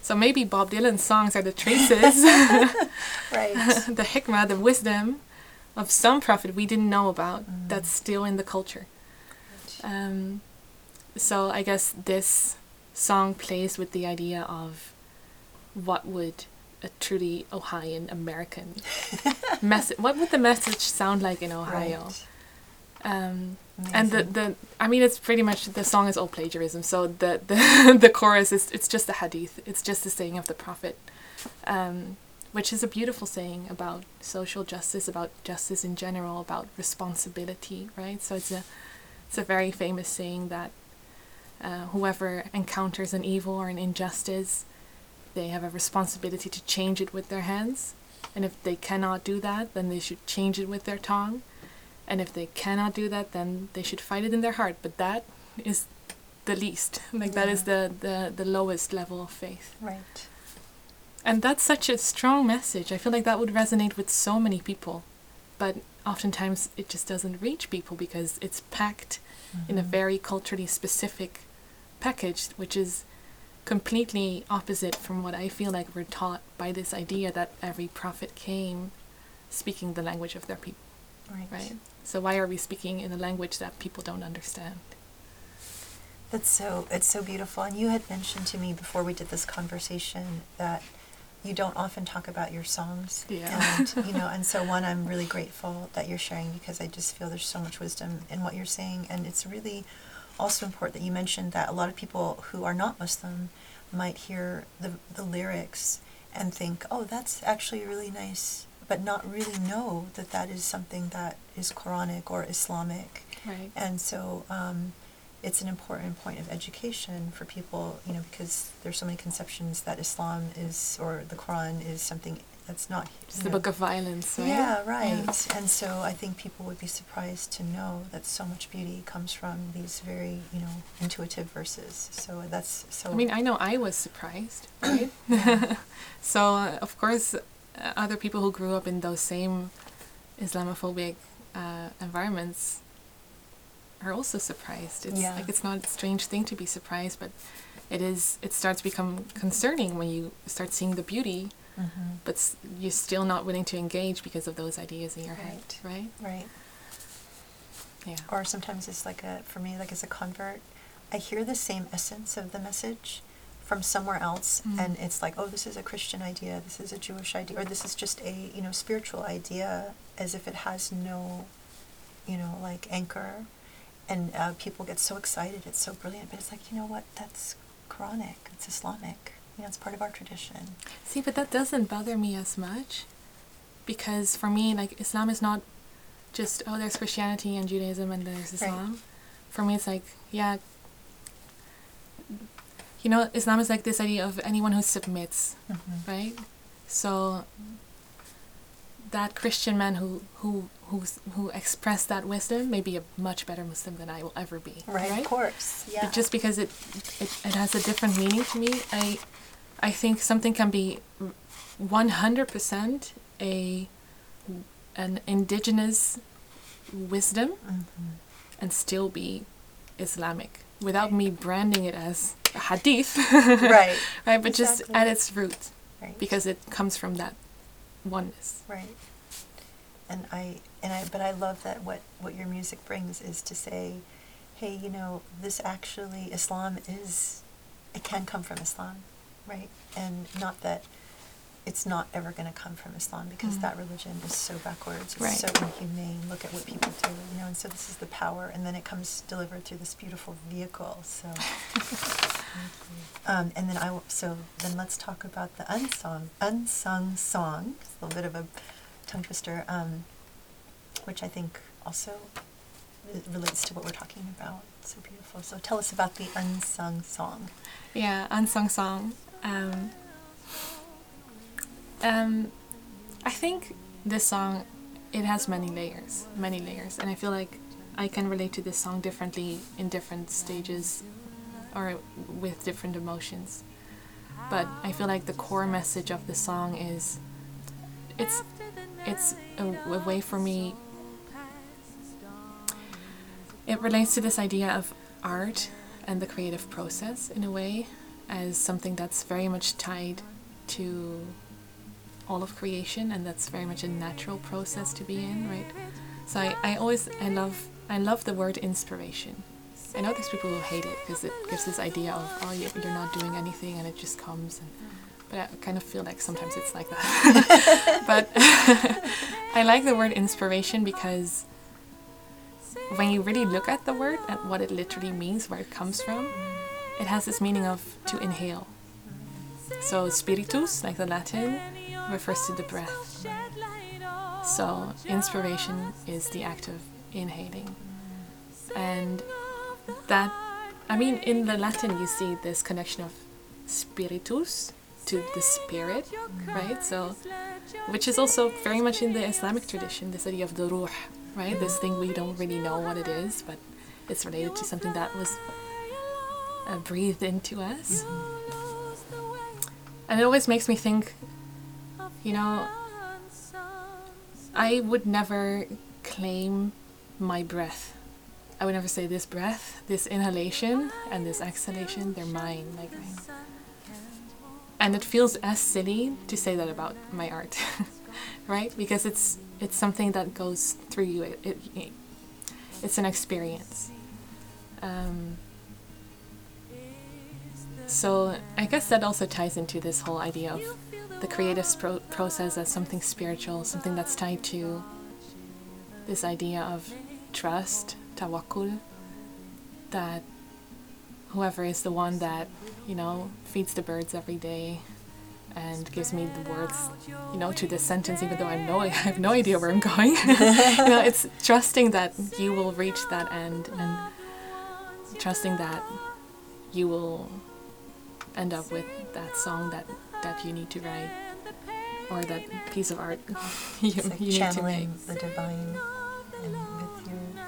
So maybe Bob Dylan's songs are the traces, Right. the hikmah, the wisdom of some prophet we didn't know about Mm. that's still in the culture. Um, so I guess this song plays with the idea of what would a truly Ohioan American message. What would the message sound like in Ohio? Right. Um, and the, the I mean it's pretty much the song is all plagiarism. So the the, the chorus is it's just a hadith. It's just the saying of the prophet, um, which is a beautiful saying about social justice, about justice in general, about responsibility. Right. So it's a it's a very famous saying that uh, whoever encounters an evil or an injustice, they have a responsibility to change it with their hands. And if they cannot do that, then they should change it with their tongue. And if they cannot do that, then they should fight it in their heart. But that is the least. Like that is the, the, the lowest level of faith. Right. And that's such a strong message. I feel like that would resonate with so many people. But oftentimes it just doesn't reach people because it's packed in a mm-hmm. very culturally specific package, which is completely opposite from what I feel like we're taught by this idea that every prophet came speaking the language of their people, Right. right? So why are we speaking in a language that people don't understand? That's so it's so beautiful. And you had mentioned to me before we did this conversation that you don't often talk about your songs. Yeah. And you know, and so one I'm really grateful that you're sharing because I just feel there's so much wisdom in what you're saying. And it's really also important that you mentioned that a lot of people who are not Muslim might hear the the lyrics and think, oh, that's actually really nice, but not really know that that is something that is Quranic or Islamic. Right. And so um, it's an important point of education for people, you know, because there's so many conceptions that Islam is or the Quran is something that's not. It's the know- book of violence, right? Yeah, right. And so I think people would be surprised to know that so much beauty comes from these very, you know, intuitive verses. So that's so. I mean, I know I was surprised, right? so, uh, of course, uh, other people who grew up in those same Islamophobic uh, environments are also surprised. It's Yeah. like it's not a strange thing to be surprised, but it is. It starts to become concerning when you start seeing the beauty, Mhm. but s- you're still not willing to engage because of those ideas in your head, right? Right. Yeah. Or sometimes it's like a, for me, like as a convert, I hear the same essence of the message from somewhere else, Mm. and it's like, oh, this is a Christian idea, this is a Jewish idea, or this is just a, you know, spiritual idea, as if it has no, you know, like anchor. And uh, people get so excited, it's so brilliant, but it's like, you know what, that's Quranic, it's Islamic, you know, it's part of our tradition. See, but that doesn't bother me as much because for me, like, Islam is not just, oh, there's Christianity and Judaism and there's Right. Islam. For me, it's like, yeah, you know, Islam is like this idea of anyone who submits, Mm-hmm. right? So that Christian man who who who's, who expressed that wisdom may be a much better Muslim than I will ever be. Right, of course, yeah. But just because it, it it has a different meaning to me, I I think something can be one hundred percent a an indigenous wisdom Mhm. and still be Islamic without me branding it as a hadith. Right. right, but just at its root. Right. because it comes from that oneness. Right. And I and I but I love that what what your music brings is to say, hey, you know, this actually Islam is it can come from Islam, right? And not that it's not ever going to come from Islam because Mhm. that religion is so backwards, it's Right. so inhumane. Look at what people do, you know. And so this is the power, and then it comes delivered through this beautiful vehicle. So, um, and then I will, so then let's talk about the unsung unsung song. It's a little bit of a tongue twister, um, which I think also relates to what we're talking about. So beautiful. So tell us about the unsung song. Yeah, unsung song. Um, um, I think this song, it has many layers, many layers, and I feel like I can relate to this song differently in different stages, or with different emotions. But I feel like the core message of the song is, it's, it's a, a way for me. It relates to this idea of art and the creative process in a way as something that's very much tied to all of creation and that's very much a natural process to be in right so i, I always i love i love the word inspiration i know there's people who hate it because it gives this idea of oh you- you're not doing anything and it just comes and but i kind of feel like sometimes it's like that but i like the word inspiration because when you really look at the word and what it literally means, where it comes from, it has this meaning of to inhale. So spiritus, like the Latin, refers to the breath. So inspiration is the act of inhaling. And that, I mean, in the Latin, you see this connection of spiritus to the spirit, right? So, which is also very much in the Islamic tradition, this idea of the ruh, right? This thing we don't really know what it is, but it's related to something that was uh, breathed into us. And it always makes me think, you know, I would never claim my breath. I would never say this breath, this inhalation, and this exhalation, they're mine. Like, and it feels as silly to say that about my art, right? Because it's it's something that goes through you. It, it, it it's an experience. Um, so I guess that also ties into this whole idea of the creative pro- process as something spiritual, something that's tied to this idea of trust, tawakkul, that whoever is the one that, you know, feeds the birds every day and gives me the words, you know, to this sentence, even though I know I have no idea where I'm going. you know, it's trusting that you will reach that end and trusting that you will end up with that song that, that you need to write or that piece of art you, like you need to make. channeling the divine with your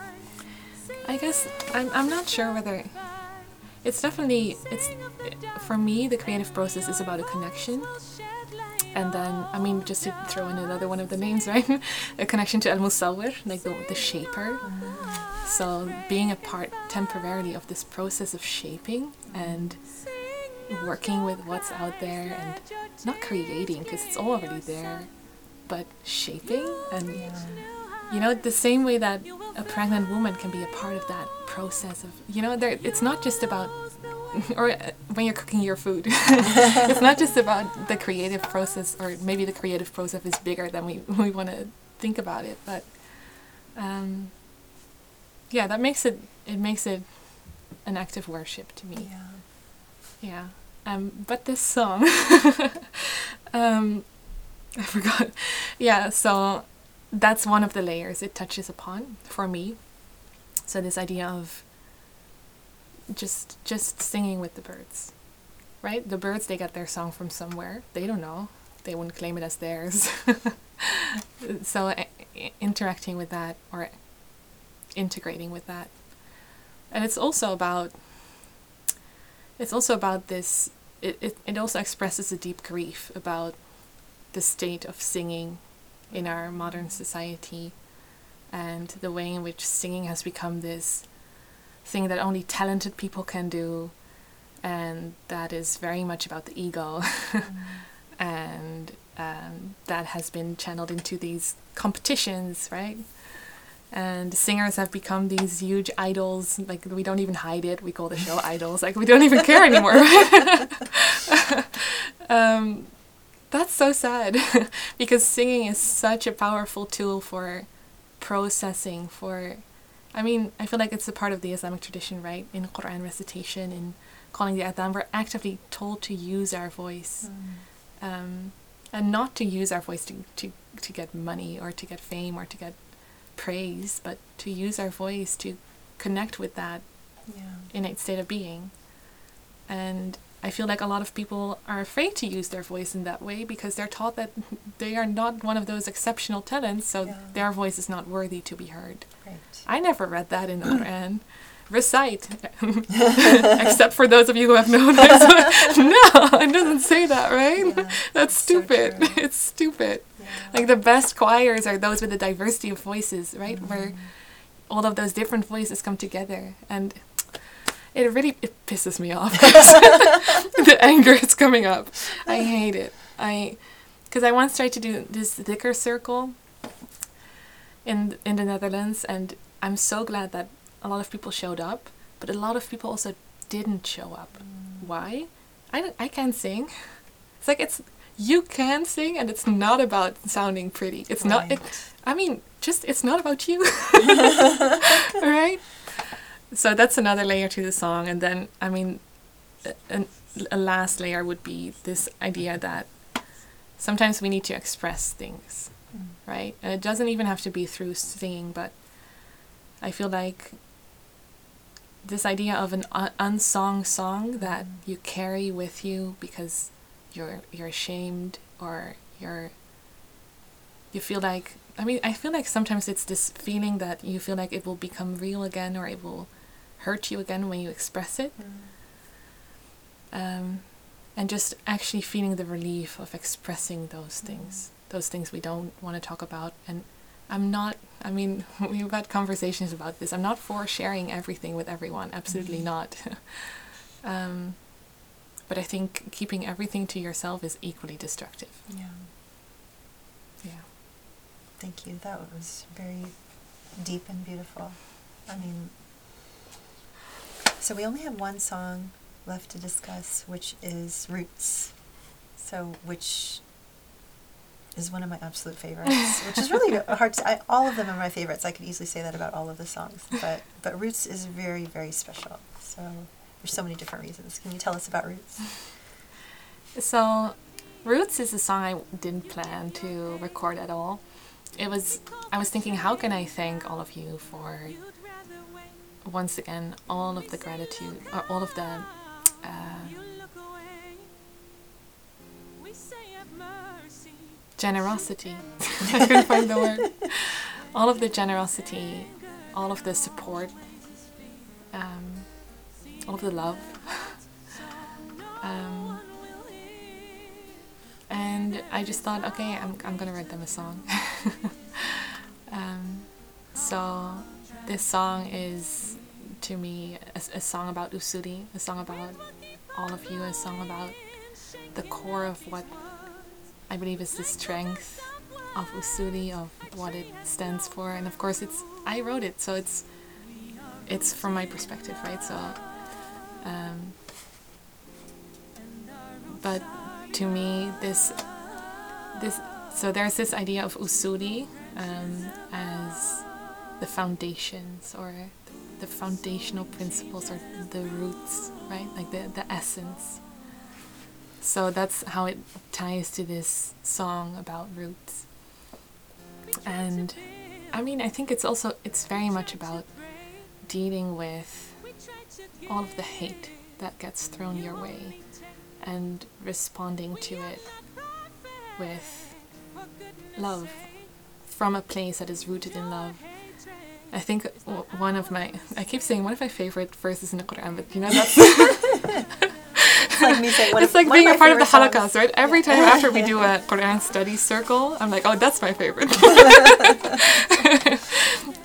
I guess I'm, I'm not sure whether it's definitely it's for me the creative process is about a connection. And then I mean just to throw in another one of the names right? A connection to Al Musawwir like the, the shaper. So being a part temporarily of this process of shaping and working with what's out there and not creating because it's all already there but shaping and you know the same way that a pregnant woman can be a part of that process of you know there it's not just about or uh, when you're cooking your food it's not just about the creative process or maybe the creative process is bigger than we, we want to think about it but um, yeah that makes it it makes it an act of worship to me yeah. yeah. Um, but this song, um, I forgot. Yeah, so that's one of the layers it touches upon for me. So this idea of just just singing with the birds, right? The birds they get their song from somewhere. They don't know. They wouldn't claim it as theirs. so i- interacting with that or integrating with that, and it's also about it's also about this it, it, it also expresses a deep grief about the state of singing in our modern society and the way in which singing has become this thing that only talented people can do and that is very much about the ego and um, that has been channeled into these competitions, right? And singers have become these huge idols. Like we don't even hide it. We call the show idols. Like we don't even care anymore. Um, that's so sad because singing is such a powerful tool for processing. For, I mean, I feel like it's a part of the Islamic tradition, right? In Quran recitation, in calling the adhan, we're actively told to use our voice. Um, and not to use our voice to, to, to get money or to get fame or to get praise, but to use our voice to connect with that Yeah. innate state of being. And I feel like a lot of people are afraid to use their voice in that way because they're taught that they are not one of those exceptional talents, so Yeah. their voice is not worthy to be heard. Right. I never read that in the Quran. Recite, except for those of you who have known it. no, it doesn't say that, right? Yeah, That's stupid. true. it's stupid. Yeah. Like the best choirs are those with the diversity of voices, right? Where Mm-hmm. all of those different voices come together, and it really it pisses me off. the anger is coming up. I hate it. I because I once tried to do this dhikr circle in in the Netherlands, and I'm so glad that a lot of people showed up, but a lot of people also didn't show up. Why? I don't, I can't sing. It's like it's you can sing, and it's not about sounding pretty. It's not. It, I mean, just it's not about you, right? So that's another layer to the song, and then I mean, a, a last layer would be this idea that sometimes we need to express things, mm. right? And it doesn't even have to be through singing, but I feel like this idea of an un- unsung song that mm. you carry with you because you're you're ashamed or you're you feel like I mean I feel like sometimes it's this feeling that you feel like it will become real again or it will hurt you again when you express it. Um, and just actually feeling the relief of expressing those things those things we don't want to talk about. And i'm not i mean we've had conversations about this. I'm not for sharing everything with everyone absolutely not. Um, but i think keeping everything to yourself is equally destructive. Yeah Thank you. That was very deep and beautiful. I mean, so we only have one song left to discuss, which is Roots. So, which is one of my absolute favorites, which is really hard to. I, all of them are my favorites. I could easily say that about all of the songs, but but Roots is very very special. So there's so many different reasons. Can you tell us about Roots? So, Roots is a song I didn't plan to record at all. It was, I was thinking, how can I thank all of you for, once again, all of the gratitude, or all of the, uh, generosity. I couldn't find the word. All of the generosity, all of the support, um, all of the love. um, and I just thought, okay, I'm, I'm gonna write them a song. um, so this song is to me a, a song about Usuli, a song about all of you, a song about the core of what I believe is the strength of Usuli, of what it stands for, and of course it's I wrote it, so it's it's from my perspective, right? So, um, but to me, this this so there's this idea of Usuli um, as the foundations or the foundational principles or the roots, right? Like the the essence. So that's how it ties to this song about roots. And I mean, I think it's also it's very much about dealing with all of the hate that gets thrown your way and responding to it with love from a place that is rooted in love. I think one of my I keep saying one of my favorite verses in the Quran, but you know that's It's like me saying, it's like being a part of the songs- Holocaust, right? Every time after we do a Quran study circle, I'm like, oh, that's my favorite.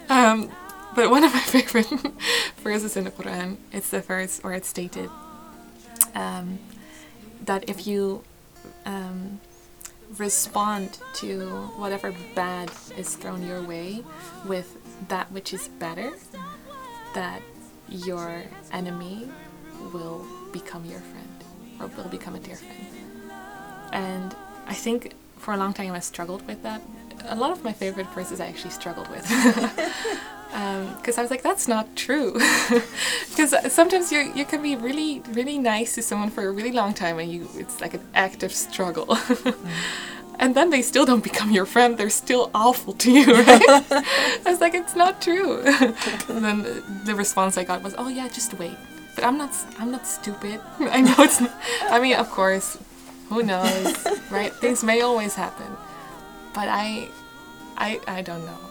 um, but one of my favorite verses in the Quran, it's the verse where it's stated um, that if you um, respond to whatever bad is thrown your way with that which is better, that your enemy will become your friend or will become a dear friend. And I think for a long time I struggled with that. A lot of my favorite verses I actually struggled with. Because um, I was like, that's not true. Because sometimes you you can be really really nice to someone for a really long time, and you it's like an active struggle. and then they still don't become your friend. They're still awful to you, right? I was like, it's not true. and then the response I got was, oh yeah, just wait. But I'm not. I'm not stupid. I know it's. Not, I mean, of course, who knows, right? Things may always happen, but I, I, I don't know.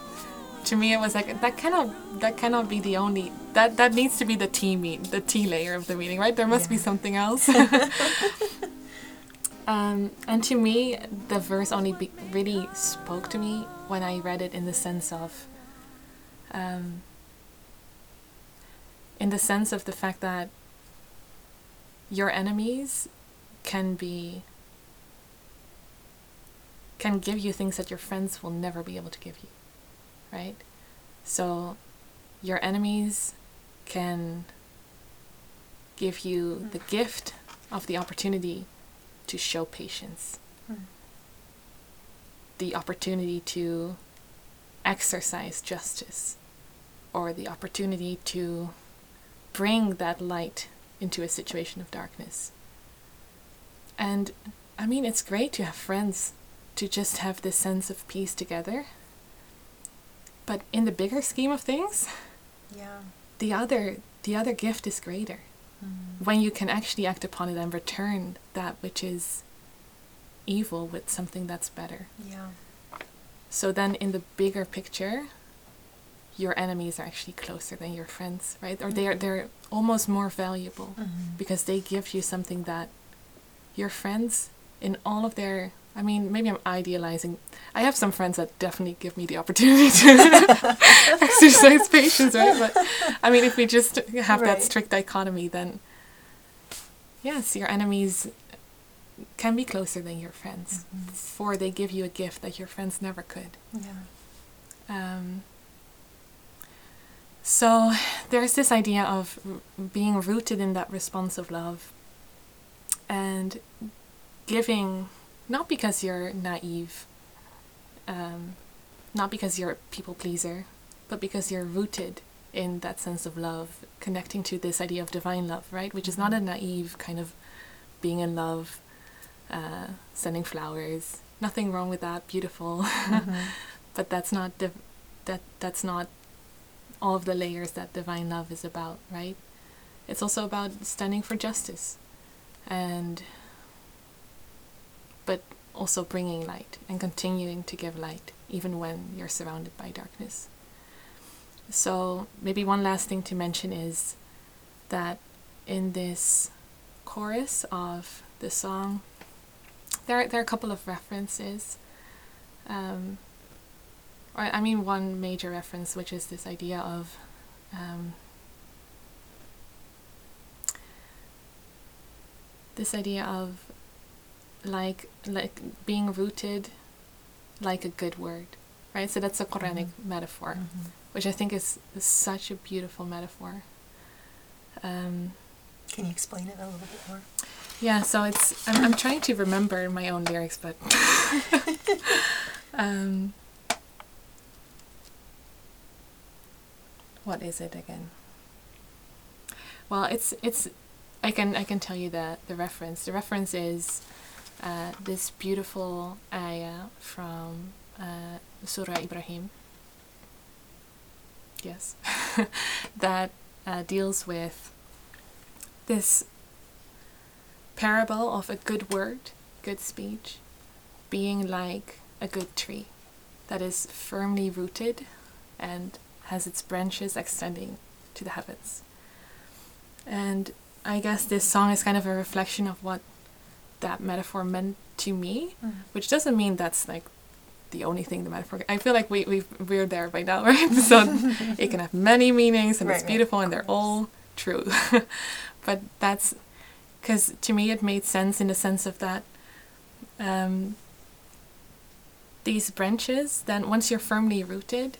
To me, it was like that cannot that cannot be the only that that needs to be the T meet the T layer of the meeting right? There must yeah. be something else. um, and to me, the verse only be, really spoke to me when I read it in the sense of. Um, in the sense of the fact that your enemies can be can give you things that your friends will never be able to give you right so your enemies can give you the gift of the opportunity to show patience mm. the opportunity to exercise justice or the opportunity to bring that light into a situation of darkness and I mean, it's great to have friends, to just have this sense of peace together. But in the bigger scheme of things, yeah, the other the other gift is greater. Mm. When you can actually act upon it and return that which is evil with something that's better. Yeah. So then in the bigger picture, your enemies are actually closer than your friends, right? Or mm-hmm. they are they're almost more valuable mm-hmm. because they give you something that your friends in all of their I mean, maybe I'm idealizing. I have some friends that definitely give me the opportunity to exercise patience, right? But I mean, if we just have right. that strict dichotomy, then yes, your enemies can be closer than your friends, mm-hmm. for they give you a gift that your friends never could. Yeah. Um, so there's this idea of being rooted in that responsive love and giving not because you're naive um, not because you're a people pleaser but because you're rooted in that sense of love connecting to this idea of divine love right? Which is not a naive kind of being in love uh, sending flowers. Nothing wrong with that. Beautiful. Mm-hmm. but that's not div- that that's not all of the layers that divine love is about right? It's also about standing for justice and also bringing light and continuing to give light even when you're surrounded by darkness. So, maybe one last thing to mention is that in this chorus of the song, there, there are a couple of references. Um, or, I mean, one major reference, which is this idea of um, this idea of like like being rooted like a good word right so that's a quranic mm-hmm. metaphor mm-hmm. which i think is, is, such a beautiful metaphor um, can you explain it a little bit more yeah so it's i'm, I'm trying to remember my own lyrics but um, what is it again well it's it's I can I can tell you the the reference. The reference is uh, this beautiful ayah from uh, Surah Ibrahim. Yes, that uh, deals with this parable of a good word, good speech, being like a good tree that is firmly rooted and has its branches extending to the heavens. And I guess this song is kind of a reflection of what that metaphor meant to me, mm. which doesn't mean that's like the only thing the metaphor. I feel like we we we're there by now, right? so it can have many meanings and right, it's beautiful right, and they're all true. but that's because to me it made sense in the sense of that um, these branches, then once you're firmly rooted,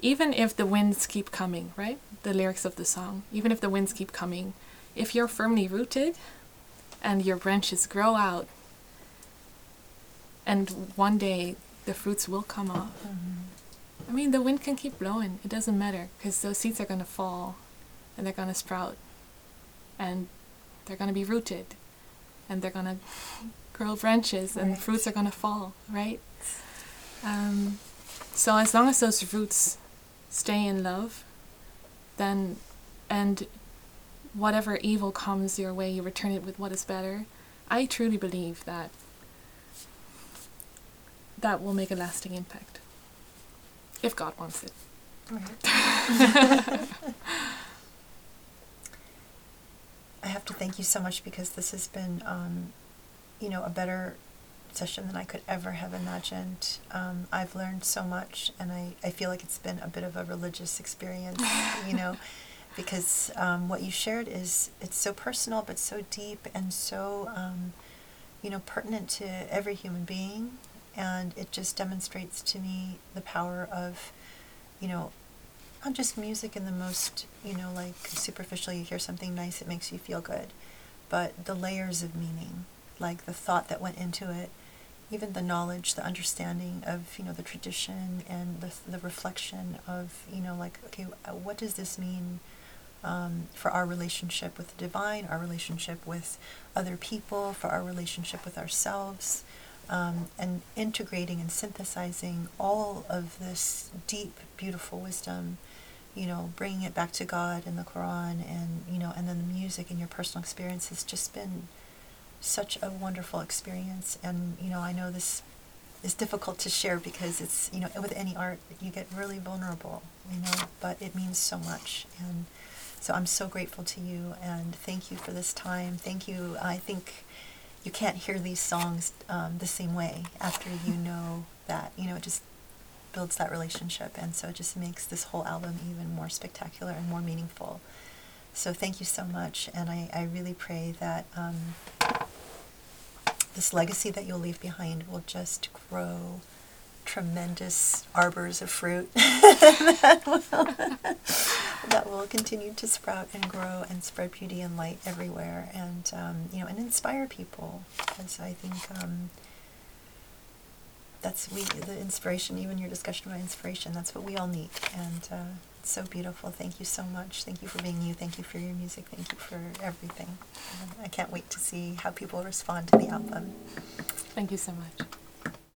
even if the winds keep coming, right? The lyrics of the song, even if the winds keep coming, if you're firmly rooted and your branches grow out, and one day the fruits will come off. I mean, the wind can keep blowing, it doesn't matter because those seeds are going to fall and they're going to sprout and they're going to be rooted and they're going to grow branches and Right. fruits are going to fall, right? Um, so as long as those roots stay in love, then and whatever evil comes your way, you return it with what is better. I truly believe that that will make a lasting impact. If God wants it. Right. I have to thank you so much because this has been, um, you know, a better session than I could ever have imagined. Um, I've learned so much, and I, I feel like it's been a bit of a religious experience, you know, because um, what you shared is it's so personal, but so deep and so, um, you know, pertinent to every human being, and it just demonstrates to me the power of, you know, not just music in the most, you know, like superficial, you hear something nice, it makes you feel good, but the layers of meaning, like the thought that went into it, even the knowledge, the understanding of, you know, the tradition and the, the reflection of, you know, like, okay, uh, what does this mean um, for our relationship with the divine, our relationship with other people, for our relationship with ourselves? um, and integrating and synthesizing all of this deep, beautiful wisdom, you know, bringing it back to God and the Quran, and you know, and then the music and your personal experience has just been such a wonderful experience. And you know, I know this is difficult to share because it's you know, with any art, you get really vulnerable, you know, but it means so much and. So I'm so grateful to you and thank you for this time. Thank you. I think you can't hear these songs um, the same way after you know that you know it just builds that relationship and so it just makes this whole album even more spectacular and more meaningful so thank you so much and i, I really pray that um, this legacy that you'll leave behind will just grow tremendous arbors of fruit that, will, that will continue to sprout and grow and spread beauty and light everywhere and um, you know and inspire people. Because I think um, that's we the inspiration even your discussion about inspiration that's what we all need. And uh, so beautiful. Thank you so much. Thank you for being you. Thank you for your music. Thank you for everything. And I can't wait to see how people respond to the album. Thank you so much.